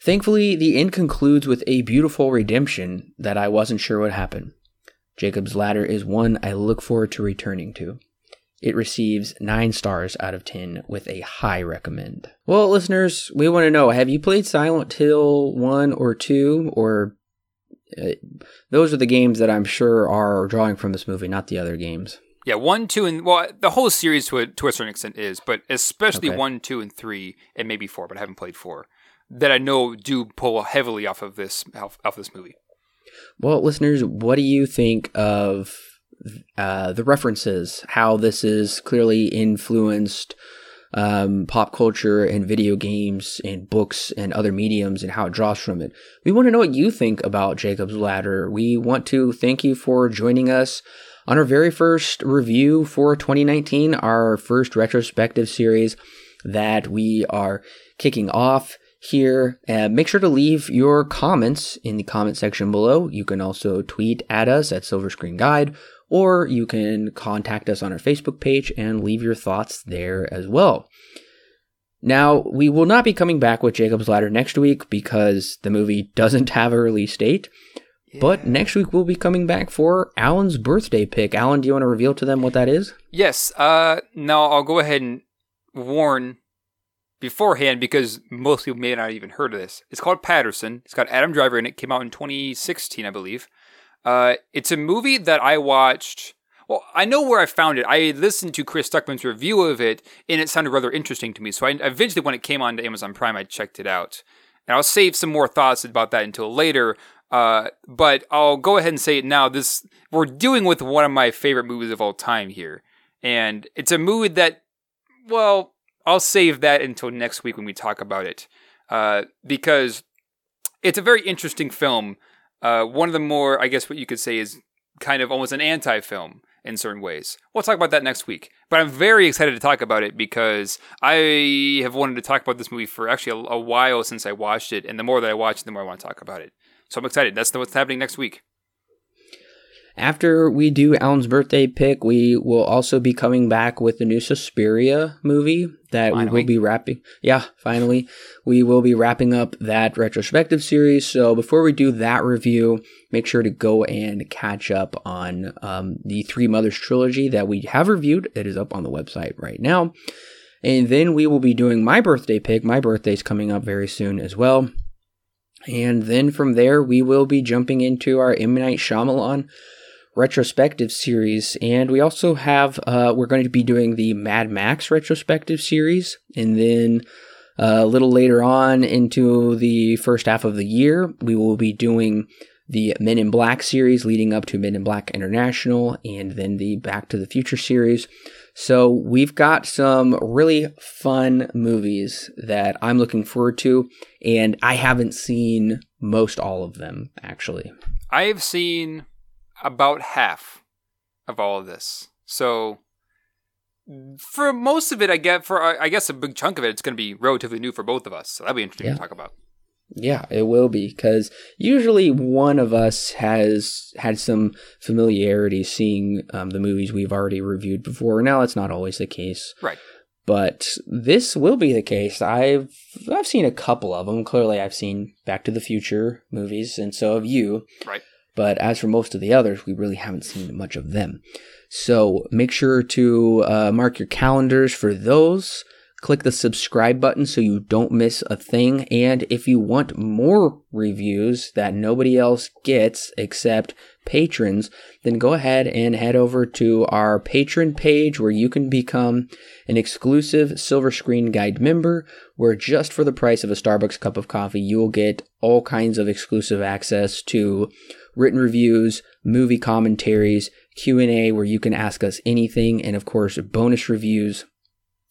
Thankfully, the end concludes with a beautiful redemption that I wasn't sure would happen. Jacob's Ladder is one I look forward to returning to. It receives 9 stars out of 10 with a high recommend. Well, listeners, we want to know have you played Silent Hill 1 or 2? Or uh, those are the games that I'm sure are drawing from this movie, not the other games. Yeah, 1, 2, and well, the whole series to a, to a certain extent is, but especially okay. 1, 2, and 3, and maybe 4, but I haven't played 4 that I know do pull heavily off of this off, of this movie. Well, listeners, what do you think of uh, the references? How this is clearly influenced um, pop culture and video games and books and other mediums and how it draws from it. We want to know what you think about Jacob's Ladder. We want to thank you for joining us on our very first review for 2019, our first retrospective series that we are kicking off here. Uh, make sure to leave your comments in the comment section below. You can also tweet at us at Silver Screen Guide, or you can contact us on our Facebook page and leave your thoughts there as well. Now, we will not be coming back with Jacob's Ladder next week because the movie doesn't have a release date. Yeah. But next week we'll be coming back for Alan's birthday pick. Alan, do you want to reveal to them what that is? Yes. Uh, now I'll go ahead and warn beforehand because most people may not even heard of this. It's called Paterson. It's got Adam Driver in it. Came out in 2016, I believe. Uh, it's a movie that I watched. Well, I know where I found it. I listened to Chris Stuckman's review of it, and it sounded rather interesting to me. So I eventually, when it came onto Amazon Prime, I checked it out. And I'll save some more thoughts about that until later. Uh, but I'll go ahead and say it now. This we're dealing with one of my favorite movies of all time here, and it's a movie that, well, I'll save that until next week when we talk about it, uh, because it's a very interesting film. Uh, one of the more, I guess, what you could say is kind of almost an anti-film in certain ways. We'll talk about that next week. But I'm very excited to talk about it because I have wanted to talk about this movie for actually a, a while since I watched it, and the more that I watch it, the more I want to talk about it. So I'm excited. That's what's happening next week. After we do Alan's birthday pick, we will also be coming back with the new Suspiria movie that finally. we will be wrapping. Yeah, finally. We will be wrapping up that retrospective series. So before we do that review, make sure to go and catch up on um, the Three Mothers trilogy that we have reviewed. It is up on the website right now. And then we will be doing my birthday pick. My birthday's coming up very soon as well. And then from there, we will be jumping into our M. Night Shyamalan retrospective series. And we also have, uh, we're going to be doing the Mad Max retrospective series. And then uh, a little later on into the first half of the year, we will be doing the Men in Black series leading up to Men in Black International and then the Back to the Future series. So we've got some really fun movies that I'm looking forward to, and I haven't seen most all of them actually. I have seen about half of all of this. So for most of it, I get for I guess a big chunk of it, it's going to be relatively new for both of us. So that'll be interesting yeah. to talk about. Yeah, it will be because usually one of us has had some familiarity seeing um, the movies we've already reviewed before. Now it's not always the case, right? But this will be the case. I've I've seen a couple of them. Clearly, I've seen Back to the Future movies, and so have you. Right. But as for most of the others, we really haven't seen much of them. So make sure to uh, mark your calendars for those. Click the subscribe button so you don't miss a thing. And if you want more reviews that nobody else gets except patrons, then go ahead and head over to our patron page where you can become an exclusive Silver Screen Guide member, where just for the price of a Starbucks cup of coffee, you will get all kinds of exclusive access to written reviews, movie commentaries, Q&A where you can ask us anything, and of course, bonus reviews.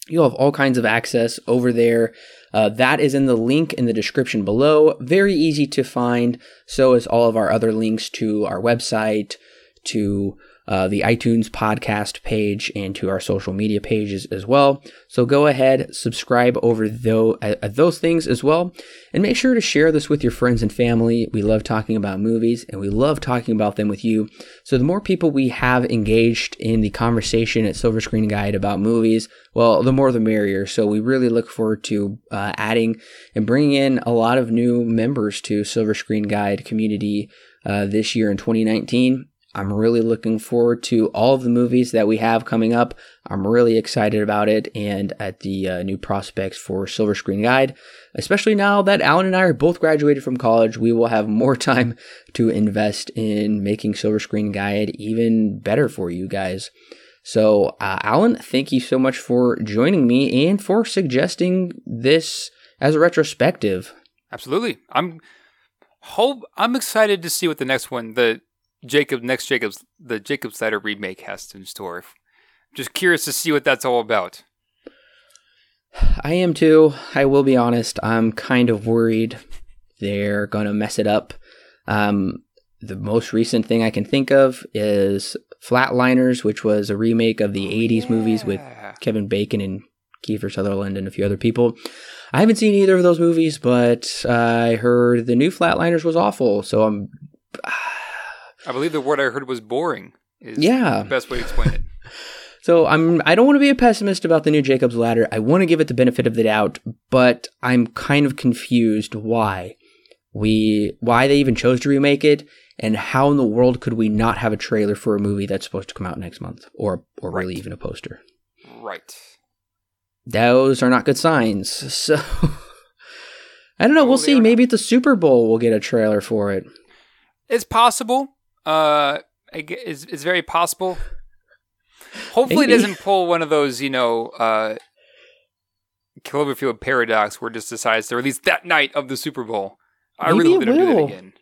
You'll have all kinds of access over there. Uh, that is in the link in the description below. Very easy to find. So is all of our other links to our website, to uh, the iTunes podcast page and to our social media pages as well. So go ahead, subscribe over those, uh, those things as well, and make sure to share this with your friends and family. We love talking about movies and we love talking about them with you. So the more people we have engaged in the conversation at Silver Screen Guide about movies, well, the more the merrier. So we really look forward to uh, adding and bringing in a lot of new members to Silver Screen Guide community uh, this year in 2019. I'm really looking forward to all of the movies that we have coming up. I'm really excited about it and at the uh, new prospects for Silver Screen Guide. Especially now that Alan and I are both graduated from college, we will have more time to invest in making Silver Screen Guide even better for you guys. So, uh, Alan, thank you so much for joining me and for suggesting this as a retrospective. Absolutely. I'm hope I'm excited to see what the next one the Jacob next Jacob's the Jacob's Ladder remake has in store. Just curious to see what that's all about. I am too. I will be honest. I'm kind of worried they're going to mess it up. Um, the most recent thing I can think of is Flatliners, which was a remake of the 80s movies with Kevin Bacon and Kiefer Sutherland and a few other people. I haven't seen either of those movies, but I heard the new Flatliners was awful. So I'm, I believe the word I heard was boring. Is Yeah. the best way to explain it. so I'm. I don't want to be a pessimist about the new Jacob's Ladder. I want to give it the benefit of the doubt, but I'm kind of confused why we why they even chose to remake it, and how in the world could we not have a trailer for a movie that's supposed to come out next month, or or really even a poster. Right. those are not good signs. So I don't know. No, we'll see. Maybe at the Super Bowl we'll get a trailer for it. It's possible. Uh, it's, it's very possible. Hopefully, Maybe. it doesn't pull one of those, you know, uh, Cloverfield paradox where it just decides to release that night of the Super Bowl. I Maybe really hope they don't do that again.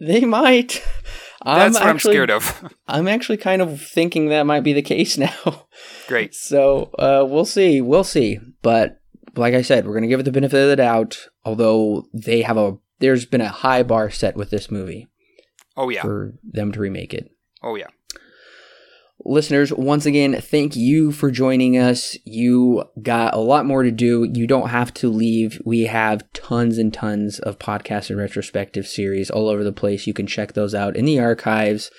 They might. That's what I'm scared of. I'm actually kind of thinking that might be the case now. Great. So uh, we'll see. We'll see. But like I said, we're gonna give it the benefit of the doubt. Although they have a, there's been a high bar set with this movie Oh yeah. for them to remake it. Oh yeah. listeners, once again, thank you for joining us. You got a lot more to do. You don't have to leave. We have tons and tons of podcast and retrospective series all over the place. You can check those out in the archives.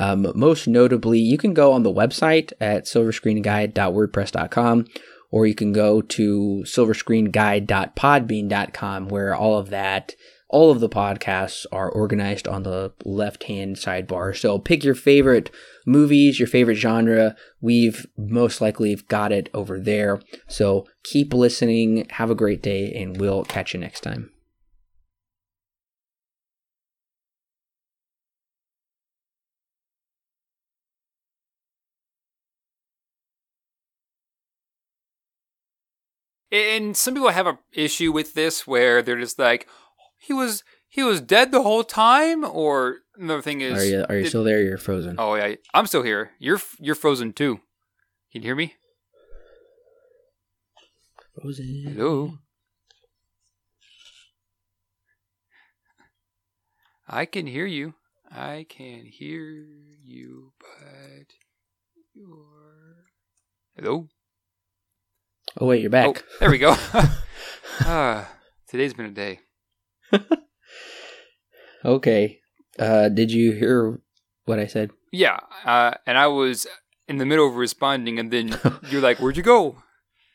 Um, most notably, you can go on the website at silverscreenguide.wordpress.com or you can go to silverscreenguide.podbean.com where all of that all of the podcasts are organized on the left hand sidebar. So pick your favorite movies, your favorite genre. We've most likely got it over there. So keep listening. Have a great day, and we'll catch you next time. And some people have a issue with this where they're just like, he was he was dead the whole time, or another thing is, Are you are you did- still there? You're frozen. Oh yeah, I'm still here. You're you're frozen too. Can you hear me? Frozen. Hello. I can hear you. I can hear you, but you're hello. Oh wait, you're back. Oh, there we go. ah, today's been a day. Okay. Uh, did you hear what I said? Yeah, uh, and I was in the middle of responding, and then you're like, "Where'd you go?"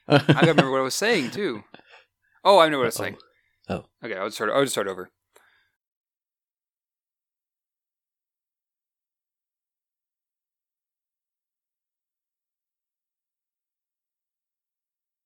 I remember what I was saying too. Oh, I know what I was saying. Oh. Okay, I'll start. I'll just start over.